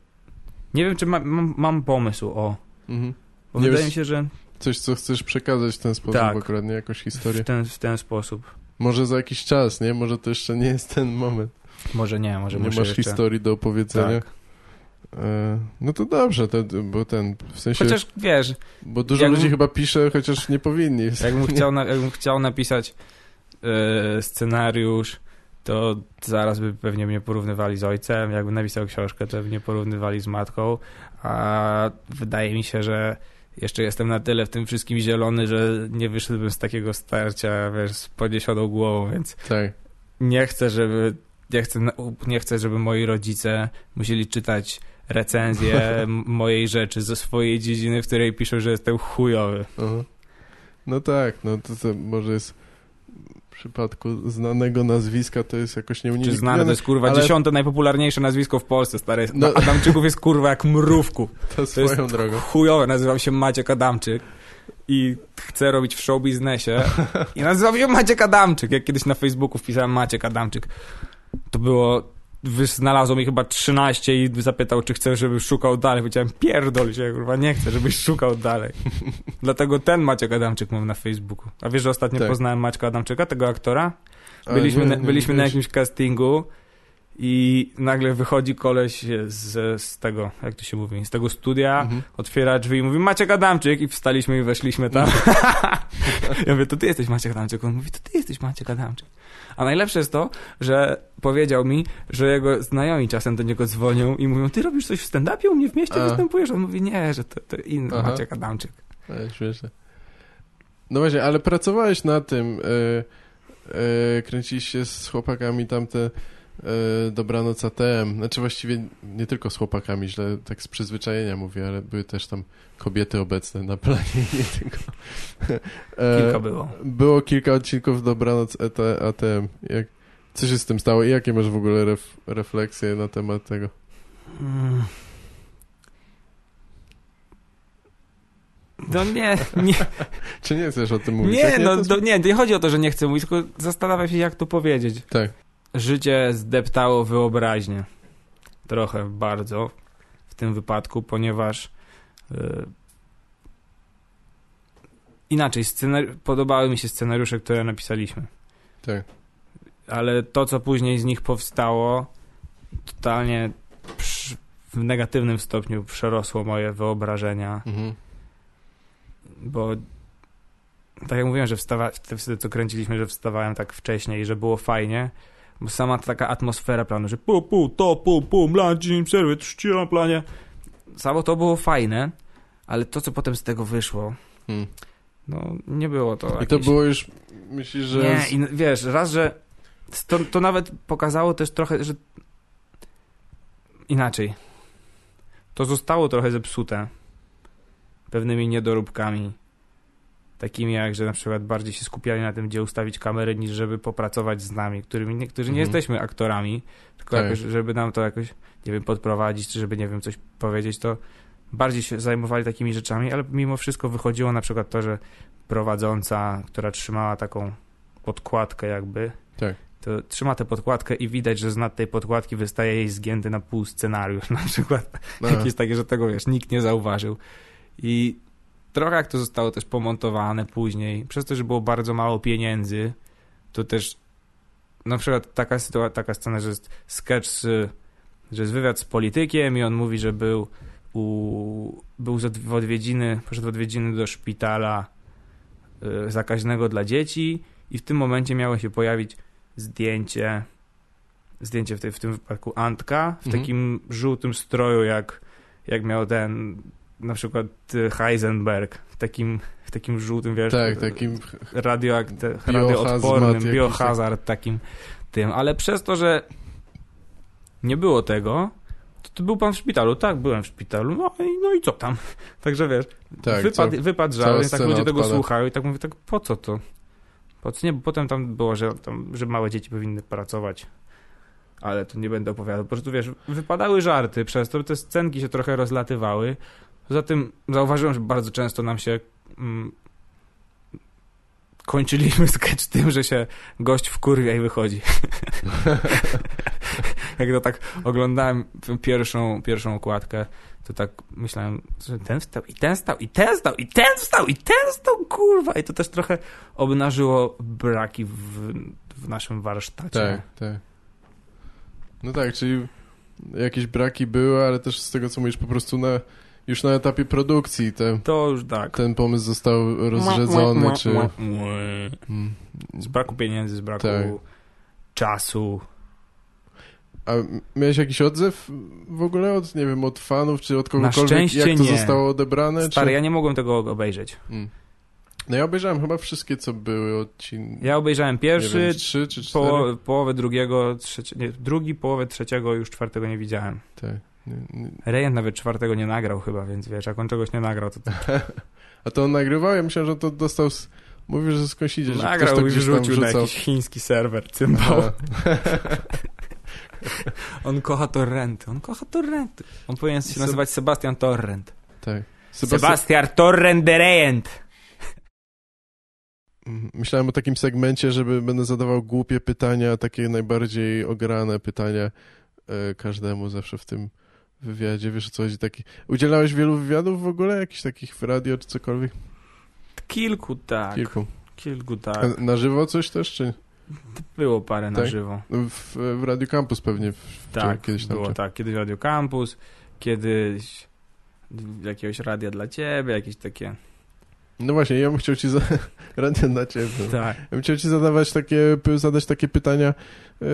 nie wiem, czy ma, mam, mam pomysł, o. Mhm. Bo Nie wydaje mi się, że Coś, co chcesz przekazać w ten sposób Tak. akurat, nie? Jakąś historię. w ten, w ten sposób. Może za jakiś czas, nie? Może to jeszcze nie jest ten moment. Może nie, może nie masz jeszcze... historii do opowiedzenia. Tak. E, no to dobrze, to, bo ten, w sensie, Chociaż wiesz, bo dużo jakbym- ludzi chyba pisze, chociaż nie powinni. jakbym chciał, na, jakbym chciał napisać e, scenariusz, to zaraz by pewnie mnie porównywali z ojcem. Jakbym napisał książkę, to by mnie porównywali z matką. A wydaje mi się, że jeszcze jestem na tyle w tym wszystkim zielony, że nie wyszedłbym z takiego starcia, wiesz, z podniesioną głową, więc Tak. nie chcę, żeby nie chcę, nie chcę, żeby moi rodzice musieli czytać recenzje m- mojej rzeczy ze swojej dziedziny, w której piszą, że jestem chujowy. Aha. No tak, no to, to może jest w przypadku znanego nazwiska to jest jakoś Czy nieuniknione. znane, to jest kurwa ale- dziesiąte najpopularniejsze nazwisko w Polsce, stary. No. No. Adamczyków jest kurwa jak mrówku. To To jest swoją drogą. chujowe, nazywam się Maciek Adamczyk i chcę robić w show biznesie i nazywam się Maciek Adamczyk. Jak kiedyś na Facebooku wpisałem Maciek Adamczyk, to było znalazło mi chyba 13 i zapytał, czy chcę, żebym szukał dalej. Powiedziałem, pierdol się, kurwa, nie chcę, żebyś szukał dalej. Dlatego ten Maciek Adamczyk mam na Facebooku. A wiesz, że ostatnio Tak. poznałem Maćka Adamczyka, tego aktora? A, Byliśmy, nie, na, nie byliśmy na jakimś castingu i nagle wychodzi koleś z, z tego, jak to się mówi, z tego studia, Mhm. otwiera drzwi i mówi Maciek Adamczyk i wstaliśmy i weszliśmy tam. ja mówię, to ty jesteś Maciek Adamczyk. On mówi, to ty jesteś Maciek Adamczyk. A najlepsze jest to, że powiedział mi, że jego znajomi czasem do niego dzwonią i mówią, ty robisz coś w stand-upie u mnie w mieście, A. występujesz? On mówi, nie, że to, to inny Aha. Maciek Adamczyk. Ale śmieszne. No właśnie, ale pracowałeś na tym, e, kręciliście z chłopakami tamte Dobranoc ATM. Znaczy właściwie nie tylko z chłopakami, źle tak z przyzwyczajenia mówię, ale były też tam kobiety obecne na planie, nie tylko. E, Kilka było. Było kilka odcinków Dobranoc ET, ATM. Jak, co się z tym stało i jakie masz w ogóle ref, refleksje na temat tego? Mm. No nie, nie, Czy nie chcesz o tym mówić? nie, Jak no to- to, nie, nie chodzi o to, że nie chcę mówić, tylko zastanawiam się, jak to powiedzieć. Tak. Życie zdeptało wyobraźnię. Trochę, bardzo w tym wypadku, ponieważ yy, inaczej, scenar- podobały mi się scenariusze, które napisaliśmy. Tak. Ale to, co później z nich powstało, totalnie przy, w negatywnym stopniu przerosło moje wyobrażenia, Mhm. bo tak jak mówiłem, że wstawa, wtedy co kręciliśmy, że wstawałem tak wcześniej, że było fajnie, bo sama taka atmosfera planu, że pu, pu, to, pu, pu, plan, dzień przerwy, trzci na planie. Samo to było fajne, ale to, co potem z tego wyszło, Hmm. no nie było to I to jakieś... było już, myślisz, że... Nie, i wiesz, raz, że to, to nawet pokazało też trochę, że inaczej. To zostało trochę zepsute pewnymi niedoróbkami. Takimi jak, że na przykład bardziej się skupiali na tym, gdzie ustawić kamerę, niż żeby popracować z nami, którymi niektórzy nie Mhm. jesteśmy aktorami, tylko Tak. jakoś, żeby nam to jakoś, nie wiem, podprowadzić, czy żeby, nie wiem, coś powiedzieć, to bardziej się zajmowali takimi rzeczami, ale mimo wszystko wychodziło na przykład to, że prowadząca, która trzymała taką podkładkę jakby, Tak. to trzyma tę podkładkę i widać, że z nad tej podkładki wystaje jej zgięty na pół scenariusz na przykład. No, Jakieś takie, że tego wiesz, nikt nie zauważył. I trochę jak to zostało też pomontowane później, przez to, że było bardzo mało pieniędzy, to też na przykład taka sytuacja, taka scena, że jest sketch, z, że jest wywiad z politykiem i on mówi, że był u, był w odwiedziny, poszedł w odwiedziny do szpitala y, zakaźnego dla dzieci i w tym momencie miało się pojawić zdjęcie zdjęcie w, tej, w tym wypadku Antka w Mhm. takim żółtym stroju jak, jak miał ten na przykład y, Heisenberg w takim, w takim żółtym, wiesz, tak, takim... radioakte, Biohazmat radioodpornym, jakiś, biohazard takim tym, ale przez to, że nie było tego, to, to był pan w szpitalu, tak, byłem w szpitalu, no i, no i co tam? Także wiesz, Tak, wypad, co- wypad cała żal, tak ludzie tego odpada. słuchają i tak mówię, tak po co to? Po co nie? Bo potem tam było, że, tam, że małe dzieci powinny pracować. Ale to nie będę opowiadał. Po prostu wiesz, wypadały żarty przez to, te scenki się trochę rozlatywały. Poza tym zauważyłem, że bardzo często nam się mm, kończyliśmy sketch tym, że się gość wkurwia i wychodzi. Jak to tak oglądałem pierwszą, pierwszą okładkę, to tak myślałem, że ten wstał, i ten stał, i ten stał, i ten wstał, i ten stał, kurwa. I to też trochę obnażyło braki w, w naszym warsztacie. Tak, tak. No tak, czyli jakieś braki były, ale też z tego, co mówisz, po prostu na, już na etapie produkcji te, To już tak. ten pomysł został rozrzedzony, czy... Mm. Z braku pieniędzy, z braku Tak. czasu. A miałeś jakiś odzew w ogóle od, nie wiem, od fanów, czy od kogokolwiek, szczęście jak to nie. zostało odebrane? Stary, czy... ja nie mogłem tego obejrzeć. Mm. No ja obejrzałem chyba wszystkie, co były odcinki. Ja obejrzałem pierwszy, wiem, trzy czy cztery. połowę drugiego, trzecie, nie, drugi, połowę trzeciego, już czwartego nie widziałem. Tak. Rejent nawet czwartego nie nagrał chyba, więc wiesz, jak on czegoś nie nagrał, to, to A to on nagrywał? Ja myślałem, że to dostał... Z... Mówił, że skądś idzie, że nagrał to i wrzucił na jakiś chiński serwer, cymbał. On kocha torrenty, on kocha torrenty. On powinien się nazywać Sebastian Torrent. tak. Sebastian... Sebastian Torrent de Rejent. Mhm. Myślałem o takim segmencie, żeby będę zadawał głupie pytania, takie najbardziej ograne pytania e, każdemu zawsze w tym wywiadzie. Wiesz o co chodzi? Taki... Udzielałeś wielu wywiadów w ogóle? Jakichś takich w radio czy cokolwiek? Kilku tak, kilku, Kilku. tak. A na żywo coś też, czy Było parę na Tak? żywo. w, w Radio Campus pewnie? W, Tak, kiedyś tam było czy- tak. Kiedyś Radio Campus, kiedyś jakiegoś radia dla ciebie, jakieś takie... No właśnie, ja bym chciał ci za... Na ciebie. Tak. Ja bym chciał ci zadawać takie, zadać takie pytania yy,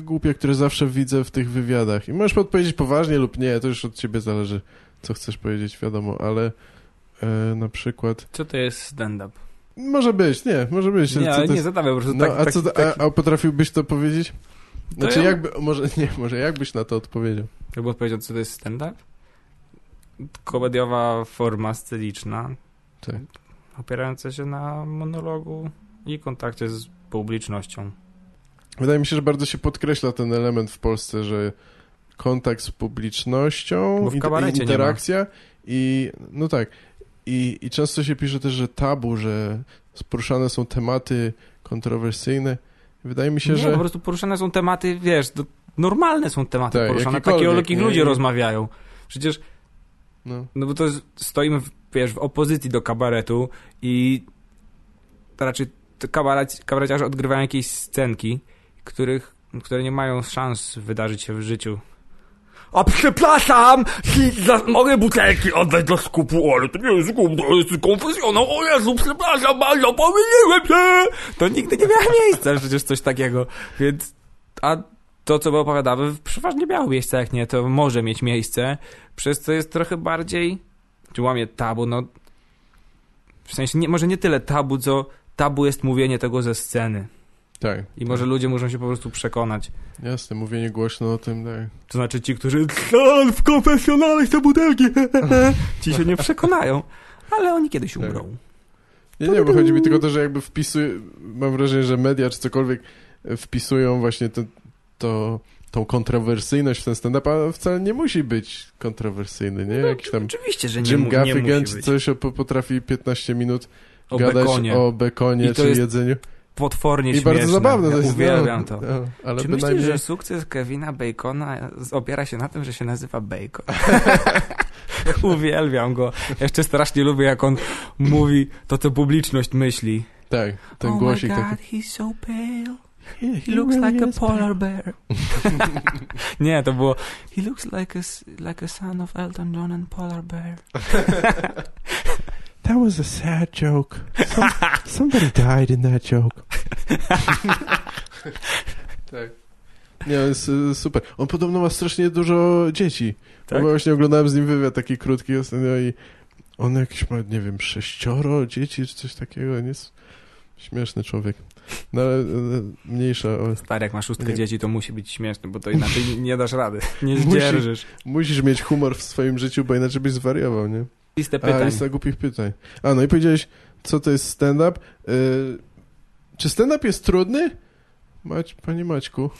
głupie, które zawsze widzę w tych wywiadach. I możesz odpowiedzieć poważnie lub nie, to już od ciebie zależy, co chcesz powiedzieć, wiadomo, ale e, na przykład... Co to jest stand-up? Może być, nie, może być. Nie, co ale to nie zadawaj po prostu No, tak, a, co, tak, a, a potrafiłbyś to powiedzieć? Znaczy, ja- jakby, może, nie, może jakbyś na to odpowiedział? Jakby odpowiedział, co to jest stand-up? Komediowa forma sceniczna, Tak. Opierająca się na monologu i kontakcie z publicznością. Wydaje mi się, że bardzo się podkreśla ten element w Polsce, że kontakt z publicznością, interakcja i no tak. I, I często się pisze też, że tabu, że poruszane są tematy kontrowersyjne. Wydaje mi się, nie, że po prostu poruszane są tematy, wiesz, to normalne są tematy Tak, poruszane, takie o jakich nie? ludzie rozmawiają. Przecież, no, no bo to jest, stoimy, w, wiesz, w opozycji do kabaretu i to raczej to kabaret, kabareciarze odgrywają jakieś scenki, których, które nie mają szans wydarzyć się w życiu. A przepraszam, za, mogę butelki oddać do skupu, ale to nie jest skup, to jest konfesjonał, o Jezu, przepraszam bardzo, pomyliłem się! To nigdy nie miało miejsca, przecież coś takiego, więc, a to, co my opowiadamy, przeważnie miało miejsce, jak nie, to może mieć miejsce, przez co jest trochę bardziej, czy łamie tabu, no, w sensie, nie, może nie tyle tabu, co tabu jest mówienie tego ze sceny. tak. I może ludzie muszą się po prostu przekonać. Jasne, mówienie głośno o tym, tak. To znaczy ci, którzy "A, w konfesjonale te butelki, ci się nie przekonają, ale oni kiedyś Tak. umrą. Nie, nie, bo chodzi mi tylko o to, że jakby wpisuję, mam wrażenie, że media czy cokolwiek wpisują właśnie to, to, tą kontrowersyjność w ten stand-up, a wcale nie musi być kontrowersyjny, nie? Jakiś tam Oczywiście, że nie, Jim Gaffigan czy coś potrafi 15 minut O gadać bekonie. o bekonie czy jest jedzeniu. Potwornie I śmieszne. bardzo zabawne. Ja to jest, uwielbiam no, to. No, ale Czy myślisz, bynajmniej... że sukces Kevina Bacona opiera się na tym, że się nazywa Bacon? Uwielbiam go. Jeszcze strasznie lubię, jak on mówi to, co publiczność myśli. Tak, ten oh głosik my God, taki. he's so pale. He looks like a polar bear. Nie, to było He looks like a, like a son of Elton John and polar bear. That was a sad joke. Some, somebody died in that joke. tak. Nie, jest y, super. On podobno ma strasznie dużo dzieci. Tak? Bo właśnie oglądałem z nim wywiad taki krótki ostatnio i on jakiś ma, nie wiem, sześcioro dzieci czy coś takiego. Nie jest śmieszny człowiek. No ale e, mniejsza. O, Stary, jak masz szóstkę Nie. dzieci, to musi być śmieszny, bo to inaczej nie, dasz rady. Nie zdzierżysz. musisz mieć humor w swoim życiu, bo inaczej byś zwariował, nie? Listę A, pytań. lista głupich pytań. A, no i powiedziałeś, co to jest stand-up. Y, czy stand-up jest trudny? Mać, panie Maćku.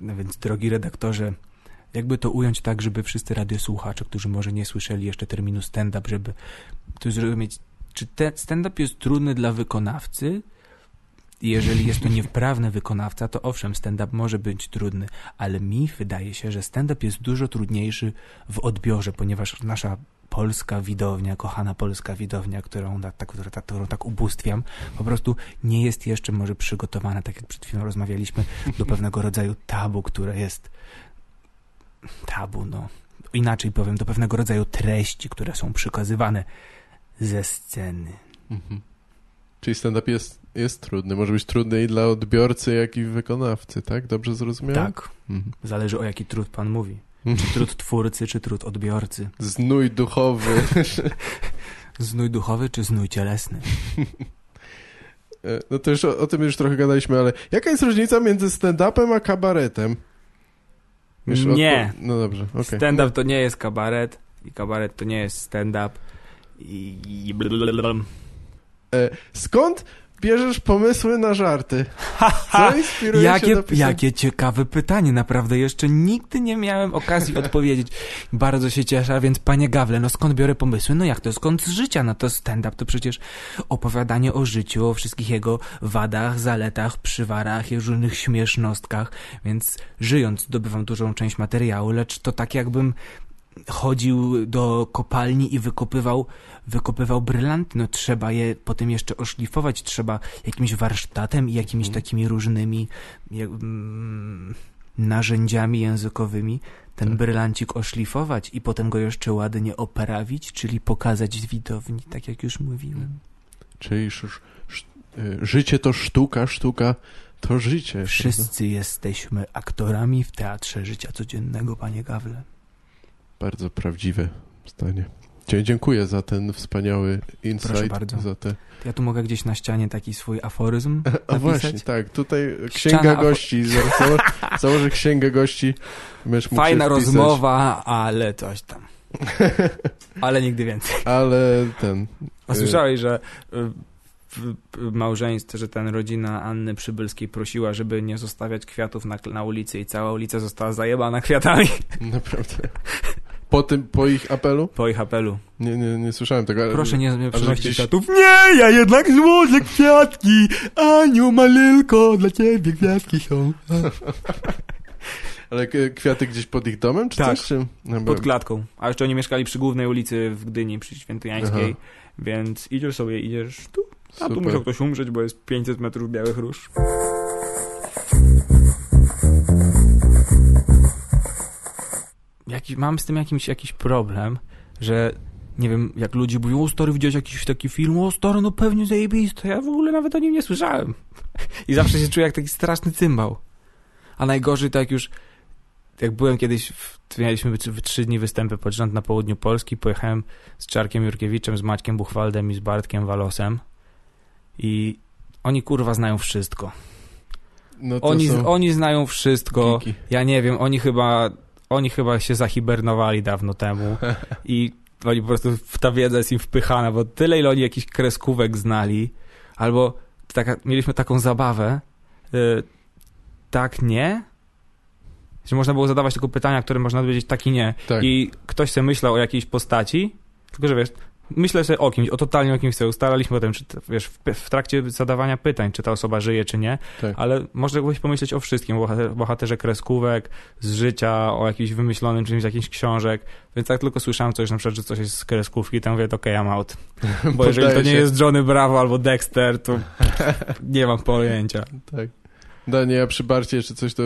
No więc, drogi redaktorze, jakby to ująć tak, żeby wszyscy radiosłuchacze, którzy może nie słyszeli jeszcze terminu stand-up, żeby to zrozumieć, czy stand-up jest trudny dla wykonawcy? Jeżeli jest to niewprawny wykonawca, to owszem, stand-up może być trudny, ale mi wydaje się, że stand-up jest dużo trudniejszy w odbiorze, ponieważ nasza polska widownia, kochana polska widownia, którą tak, którą, którą tak ubóstwiam, po prostu nie jest jeszcze może przygotowana, tak jak przed chwilą rozmawialiśmy, do pewnego rodzaju tabu, które jest tabu, no. Inaczej powiem, do pewnego rodzaju treści, które są przekazywane ze sceny. Mhm. Czyli stand-up jest, jest trudny. Może być trudny i dla odbiorcy, jak i wykonawcy, tak? Dobrze zrozumiałem? Tak. Mhm. Zależy o jaki trud pan mówi. Czy trud twórcy, czy trud odbiorcy. Znój duchowy. Znój duchowy czy znój cielesny? E, No to już o, o tym już trochę gadaliśmy, ale jaka jest różnica między stand-upem a kabaretem? Wiesz, Nie. No dobrze, okej. Stand-up to nie jest kabaret i kabaret to nie jest stand-up. I... i. E, Skąd bierzesz pomysły na żarty? Co inspiruje Jakie, do pisania? jakie ciekawe pytanie, naprawdę jeszcze nigdy nie miałem okazji odpowiedzieć. Bardzo się cieszę, więc panie Gawle, no skąd biorę pomysły? No jak to, skąd z życia? No to stand-up to przecież opowiadanie o życiu, o wszystkich jego wadach, zaletach, przywarach i różnych śmiesznostkach, więc żyjąc zdobywam dużą część materiału, lecz to tak jakbym chodził do kopalni i wykopywał, wykopywał brylanty, no trzeba je potem jeszcze oszlifować, trzeba jakimś warsztatem i jakimiś Mhm. takimi różnymi jak, mm, narzędziami językowymi ten Tak. brylancik oszlifować i potem go jeszcze ładnie oprawić, czyli pokazać widowni, tak jak już mówiłem. Czyli sz, sz, e, życie to sztuka, sztuka to życie. prawda? Wszyscy jesteśmy aktorami w teatrze życia codziennego, panie Gawle. Bardzo prawdziwe. Dzie- Dziękuję za ten wspaniały Proszę insight. bardzo. Za te... Ja tu mogę gdzieś na ścianie taki swój aforyzm A napisać? właśnie, tak, tutaj księga Ściana afo- gości. Założę, założę księgę gości. Fajna rozmowa, ale coś tam. Ale nigdy więcej. Ale ten... A słyszałeś, że y, w w małżeństwie, że ten rodzina Anny Przybylskiej prosiła, żeby nie zostawiać kwiatów na, na ulicy i cała ulica została zajebana kwiatami Naprawdę. Po tym, po ich apelu? po ich apelu. Nie, nie, nie słyszałem tego. Ale... Proszę nie, nie przynosić gdzieś- kwiatów. Nie, ja jednak złożę kwiatki. Aniu, malylko, dla ciebie kwiatki są. Ale kwiaty gdzieś pod ich domem, czy Tak. coś? Czy... No, Pod klatką. A jeszcze oni mieszkali przy głównej ulicy w Gdyni, przy Świętojańskiej. Aha. Więc idziesz sobie, idziesz tu. A tu Super. musiał ktoś umrzeć, bo jest 500 metrów białych róż. Jaki, mam z tym jakimś, jakiś problem, że nie wiem, jak ludzie mówią, o stary, widziałeś jakiś taki film, o stary, no pewnie zajebisty, ja w ogóle nawet o nim nie słyszałem. I zawsze się czuję jak taki straszny cymbał. A najgorzej to jak już, jak byłem kiedyś, w, mieliśmy trzy dni występy pod rząd na południu Polski, pojechałem z Czarkiem Jurkiewiczem, z Maćkiem Buchwaldem i z Bartkiem Walosem i oni kurwa znają wszystko. No Oni, są oni znają wszystko. geeki. Ja nie wiem, oni chyba, oni chyba się zahibernowali dawno temu i oni po prostu ta wiedza jest im wpychana, bo tyle ile oni jakichś kreskówek znali, albo taka, mieliśmy taką zabawę, y, tak, nie? Że można było zadawać tylko pytania, które można odpowiedzieć tak i nie. Tak. I ktoś sobie myślał o jakiejś postaci, tylko że wiesz, myślę sobie o kimś, o totalnie o kimś sobie ustalaliśmy potem, czy, wiesz, w, w trakcie zadawania pytań, czy ta osoba żyje, czy nie, Tak. ale można byłeś pomyśleć o wszystkim, o bohater, bohaterze kreskówek, z życia, o jakimś wymyślonym czymś z jakichś książek, więc jak tylko słyszałem coś, na przykład, że coś jest z kreskówki, to mówię, okej, I'm out. Bo jeżeli to nie się. jest Johnny Bravo albo Dexter, to nie mam pojęcia. Tak. Danie, ja przy Barcie czy coś to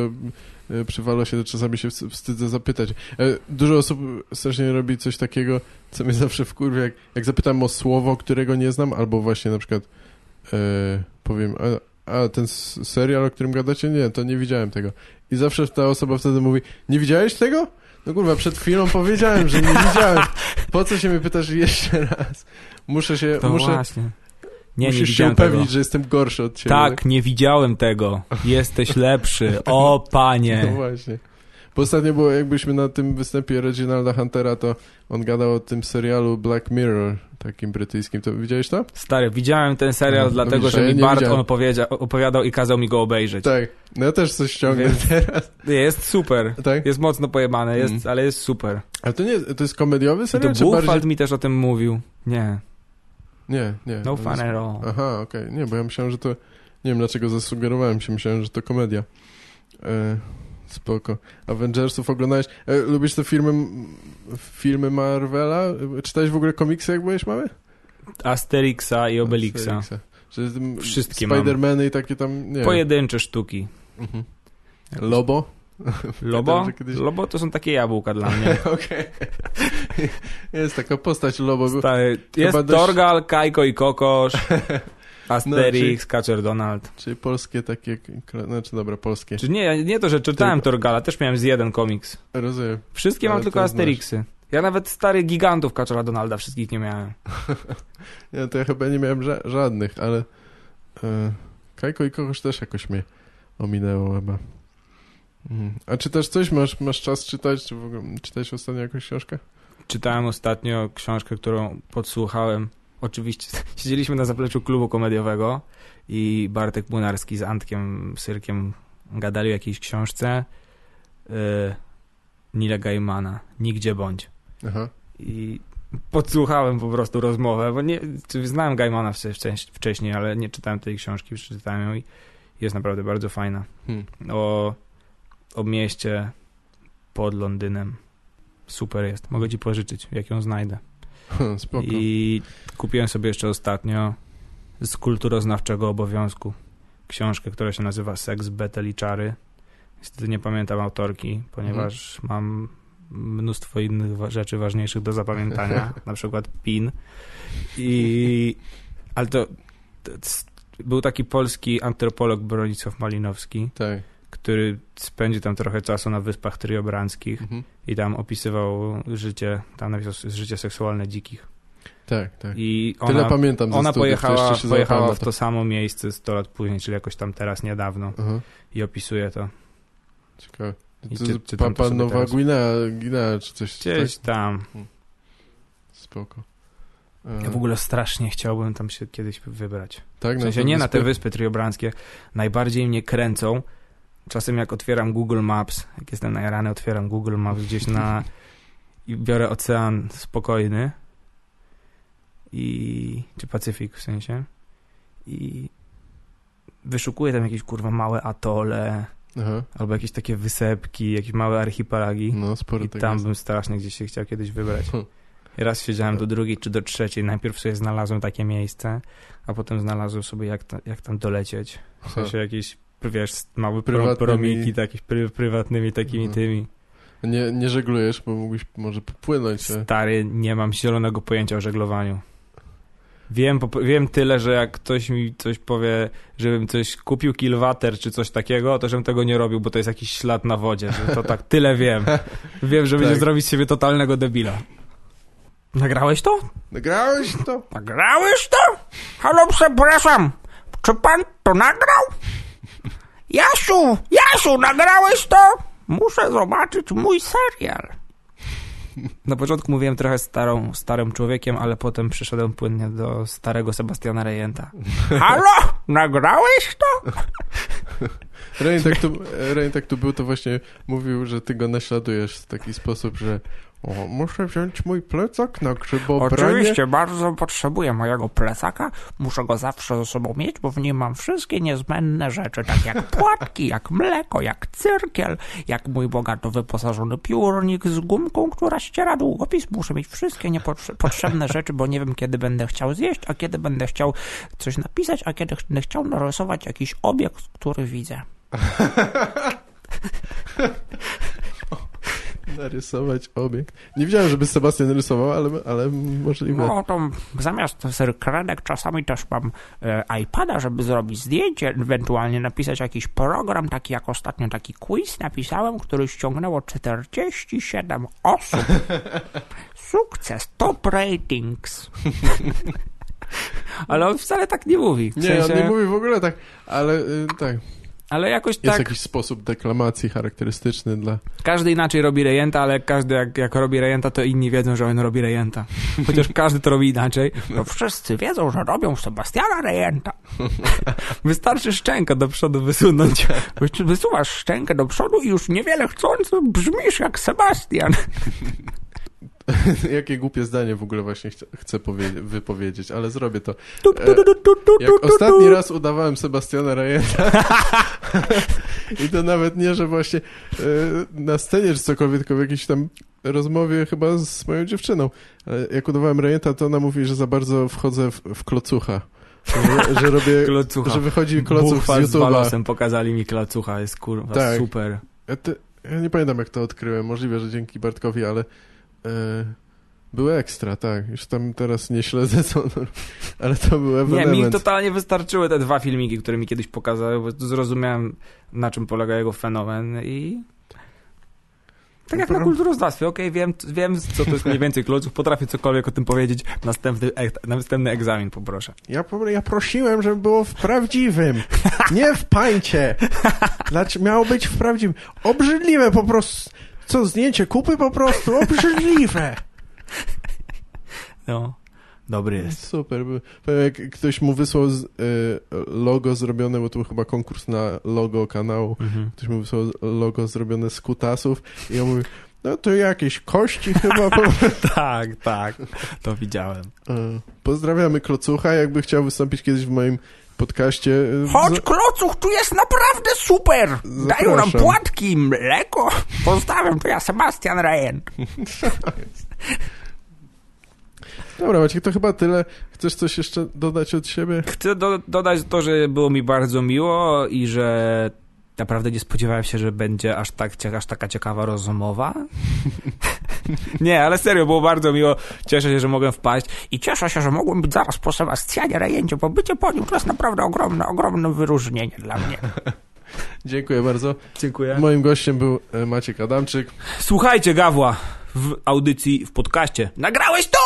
e, przy Walosie to czasami się wst- wstydzę zapytać. E, Dużo osób strasznie robi coś takiego, co mnie zawsze wkurwia, jak, jak zapytam o słowo, którego nie znam, albo właśnie na przykład e, powiem, a, a ten serial, o którym gadacie? Nie, to nie widziałem tego. I zawsze ta osoba wtedy mówi, nie widziałeś tego? No kurwa, przed chwilą powiedziałem, że nie widziałem. Po co się mnie pytasz jeszcze raz? Muszę się, To muszę, właśnie. Nie, nie musisz się widziałem upewnić, tego. że jestem gorszy od ciebie. Tak, nie widziałem tego. Jesteś lepszy. O, No panie. właśnie. Bo ostatnio było, jakbyśmy na tym występie Reginalda Huntera, to on gadał o tym serialu Black Mirror, takim brytyjskim. To widziałeś to? Stary, widziałem ten serial No, dlatego, że ja mi nie Bart widziałem. on opowiedzia, opowiadał i kazał mi go obejrzeć. Tak. No ja też coś ściągnę Więc- teraz. Jest super. Tak? Jest mocno pojebane, jest, Mm. ale jest super. Ale to nie, to jest komediowy I to serial, Buchwald bardziej... mi też o tym mówił. Nie, Nie, nie. no fun jest- at all. Aha, okej. Nie, bo ja myślałem, że to... Nie wiem, dlaczego zasugerowałem się. Myślałem, że to komedia. E, spoko. Avengersów oglądałeś? E, lubisz te filmy, filmy Marvela? Czytałeś w ogóle komiksy, jak byłeś mały? Asterixa i Obelixa. Asterixa. Wszystkie. Spidermany i takie tam, nie Pojedyncze sztuki. Mhm. Lobo? Lobo? Że kiedyś- Lobo to są takie jabłka dla mnie. Okej. Jest taka postać Lobo. Stary, jest dość- Torgal, Kajko i Kokosz, No, Asterix, Kaczor Donald. Czyli polskie takie, znaczy dobra, polskie. Czy nie, nie to, że czytałem Tylko- Torgala, też miałem z jeden komiks. Rozumiem. Wszystkie mam tylko Asterixy. Ja nawet starych gigantów Kaczora Donalda wszystkich nie miałem. Nie, to ja chyba nie miałem ża żadnych, ale e, Kajko i kogoś też jakoś mnie ominęło chyba. Mhm. A czytasz coś? Masz, masz czas czytać? Czy w ogóle czytałeś ostatnio jakąś książkę? Czytałem ostatnio książkę, którą podsłuchałem. Oczywiście siedzieliśmy na zapleczu klubu komediowego i Bartek Munarski z Antkiem Syrkiem gadali o jakiejś książce yy, Nila Gaimana, Nigdzie Bądź. Aha. I podsłuchałem po prostu rozmowę, bo nie, znałem Gaimana wcześniej, wcześniej, ale nie czytałem tej książki, przeczytałem ją i jest naprawdę bardzo fajna. Hmm. O, o mieście pod Londynem. Super jest. Mogę ci pożyczyć, jak ją znajdę. Spoko. I kupiłem sobie jeszcze ostatnio z kulturoznawczego obowiązku książkę, która się nazywa Seks, Betel i Czary. Niestety nie pamiętam autorki, ponieważ mam mnóstwo innych wa- rzeczy ważniejszych do zapamiętania, na przykład PIN. I, ale to, to był taki polski antropolog Bronisław Malinowski, Tak. Który spędzi tam trochę czasu na Wyspach Triobranskich Mhm. i tam opisywał życie, tam napisał życie seksualne dzikich. Tak, tak. I Tyle ona, pamiętam ze ona studiów, to pojechała, pojechała w na to samo miejsce 100 lat później, czyli jakoś tam teraz niedawno Aha. i opisuje to. Ciekawe. I To czy- to Papa Nowa teraz. Guinea, Guinea czy coś. Gdzieś Tak? tam. Spoko. E, Ja w ogóle strasznie chciałbym tam się kiedyś wybrać. tak, W sensie nie na te wyspy? wyspy triobranskie. Najbardziej mnie kręcą. Czasem jak otwieram Google Maps, jak jestem najarany, otwieram Google Maps gdzieś na... i biorę ocean spokojny i... czy Pacyfik w sensie i wyszukuję tam jakieś kurwa małe atole Aha. albo jakieś takie wysepki, jakieś małe archipelagi No, sporo i tego tam jest. bym strasznie gdzieś się chciał kiedyś wybrać. Hm. I raz siedziałem do drugiej czy do trzeciej. Najpierw sobie znalazłem takie miejsce, a potem znalazłem sobie jak, ta, jak tam dolecieć. W sensie jakieś, wiesz, małe Prywatnymi- promiki, takie pry, prywatnymi takimi Mhm. tymi. Nie, nie żeglujesz, bo mógłbyś może popłynąć. e. Stary, nie mam zielonego pojęcia o żeglowaniu. Wiem, wiem tyle, że jak ktoś mi coś powie, żebym coś kupił kilwater czy coś takiego, to żebym tego nie robił, bo to jest jakiś ślad na wodzie. Że to tak, tyle wiem. Wiem, że będzie Tak. zrobić z siebie totalnego debila. Nagrałeś to? Nagrałeś to? Nagrałeś to? Halo, przepraszam. Czy pan to nagrał? Jasiu, Jasiu, nagrałeś to? Muszę zobaczyć mój serial. Na początku mówiłem trochę starą, starym człowiekiem, ale potem przyszedłem płynnie do starego Sebastiana Rejenta. Halo, nagrałeś to? Rain tak, tu, tak tu był, to właśnie mówił, że ty go naśladujesz w taki sposób, że o, muszę wziąć mój plecak na grzybobranie. Oczywiście, bardzo potrzebuję mojego plecaka. Muszę go zawsze ze sobą mieć, bo w nim mam wszystkie niezbędne rzeczy, tak jak płatki, jak mleko, jak cyrkiel, jak mój bogato wyposażony piórnik z gumką, która ściera długopis. Muszę mieć wszystkie niepotrzebne rzeczy, bo nie wiem, kiedy będę chciał zjeść, a kiedy będę chciał coś napisać, a kiedy będę chciał narysować jakiś obiekt, który widzę. Narysować obiekt. Nie wiedziałem, żeby Sebastian rysował, ale, ale możliwe. No to zamiast kredek czasami też mam e, iPada, żeby zrobić zdjęcie, ewentualnie napisać jakiś program, taki jak ostatnio taki quiz napisałem, który ściągnęło 47 osób. Sukces, top ratings. Ale on wcale tak nie mówi. W Nie, sensie, on nie mówi w ogóle tak, ale y, tak. Ale jakoś Jest tak, jakiś sposób deklamacji charakterystyczny dla... każdy inaczej robi rejenta, ale każdy jak, jak robi rejenta, to inni wiedzą, że on robi rejenta. Chociaż każdy to robi inaczej. No wszyscy wiedzą, że robią Sebastiana rejenta. Wystarczy szczękę do przodu wysunąć. Wys- Wysuwasz szczękę do przodu i już niewiele chcąc brzmisz jak Sebastian. Jakie głupie zdanie w ogóle właśnie chcę powie- wypowiedzieć, ale zrobię to. Jak ostatni raz udawałem Sebastiana Rejenta i to nawet nie, że właśnie e, na scenie czy cokolwiek, tylko w jakiejś tam rozmowie chyba z moją dziewczyną. Ale jak udawałem Rejenta, to ona mówi, że za bardzo wchodzę w, w klocucha. Że, że robię, Klocucha. że wychodzi klocuch z Buchwa z balosem pokazali mi klocucha, jest kurwa Tak. super. Ja, te, ja nie pamiętam jak to odkryłem, możliwe, że dzięki Bartkowi, ale e, były ekstra, tak. Już tam teraz nie śledzę, co, on- ale to był Nie, ewenement. mi totalnie wystarczyły te dwa filmiki, które mi kiedyś pokazały, bo zrozumiałem na czym polega jego fenomen i Tak jak na kulturoznawstwie, okej, wiem, wiem, co to jest mniej więcej kloców, potrafię cokolwiek o tym powiedzieć. Następny, następny egzamin poproszę. Ja, ja prosiłem, żeby było w prawdziwym, nie w pańcie. Dlaczego miało być w prawdziwym? Obrzydliwe po prostu. Co, zdjęcie kupy po prostu? Obrzydliwe. No, dobry jest. Super. jak ktoś mu wysłał z, y, logo zrobione, bo to był chyba konkurs na logo kanału. Mhm. Ktoś mu wysłał logo zrobione z kutasów i ja mówię, no to jakieś kości chyba. Po... Tak, tak, to widziałem. E, Pozdrawiamy Klocucha, jakby chciał wystąpić kiedyś w moim podcaście. e, Chodź, klocuch, tu jest naprawdę super! Dają nam Zapraszam. płatki, mleko. Pozdrawiam, to ja Sebastian Rejent. Dobra, Maciek, to chyba tyle. Chcesz coś jeszcze dodać od siebie? Chcę do, dodać to, że było mi bardzo miło i że naprawdę nie spodziewałem się, że będzie aż, tak, aż taka ciekawa rozmowa. nie, ale serio, było bardzo miło. Cieszę się, że mogłem wpaść i cieszę się, że mogłem być zaraz po Sebastianie Rejencie, bo bycie po nim to jest naprawdę ogromne, ogromne wyróżnienie dla mnie. Dziękuję bardzo. Dziękuję. Moim gościem był e, Maciek Adamczyk. Słuchajcie Gawła w audycji, w podcaście. Nagrałeś to!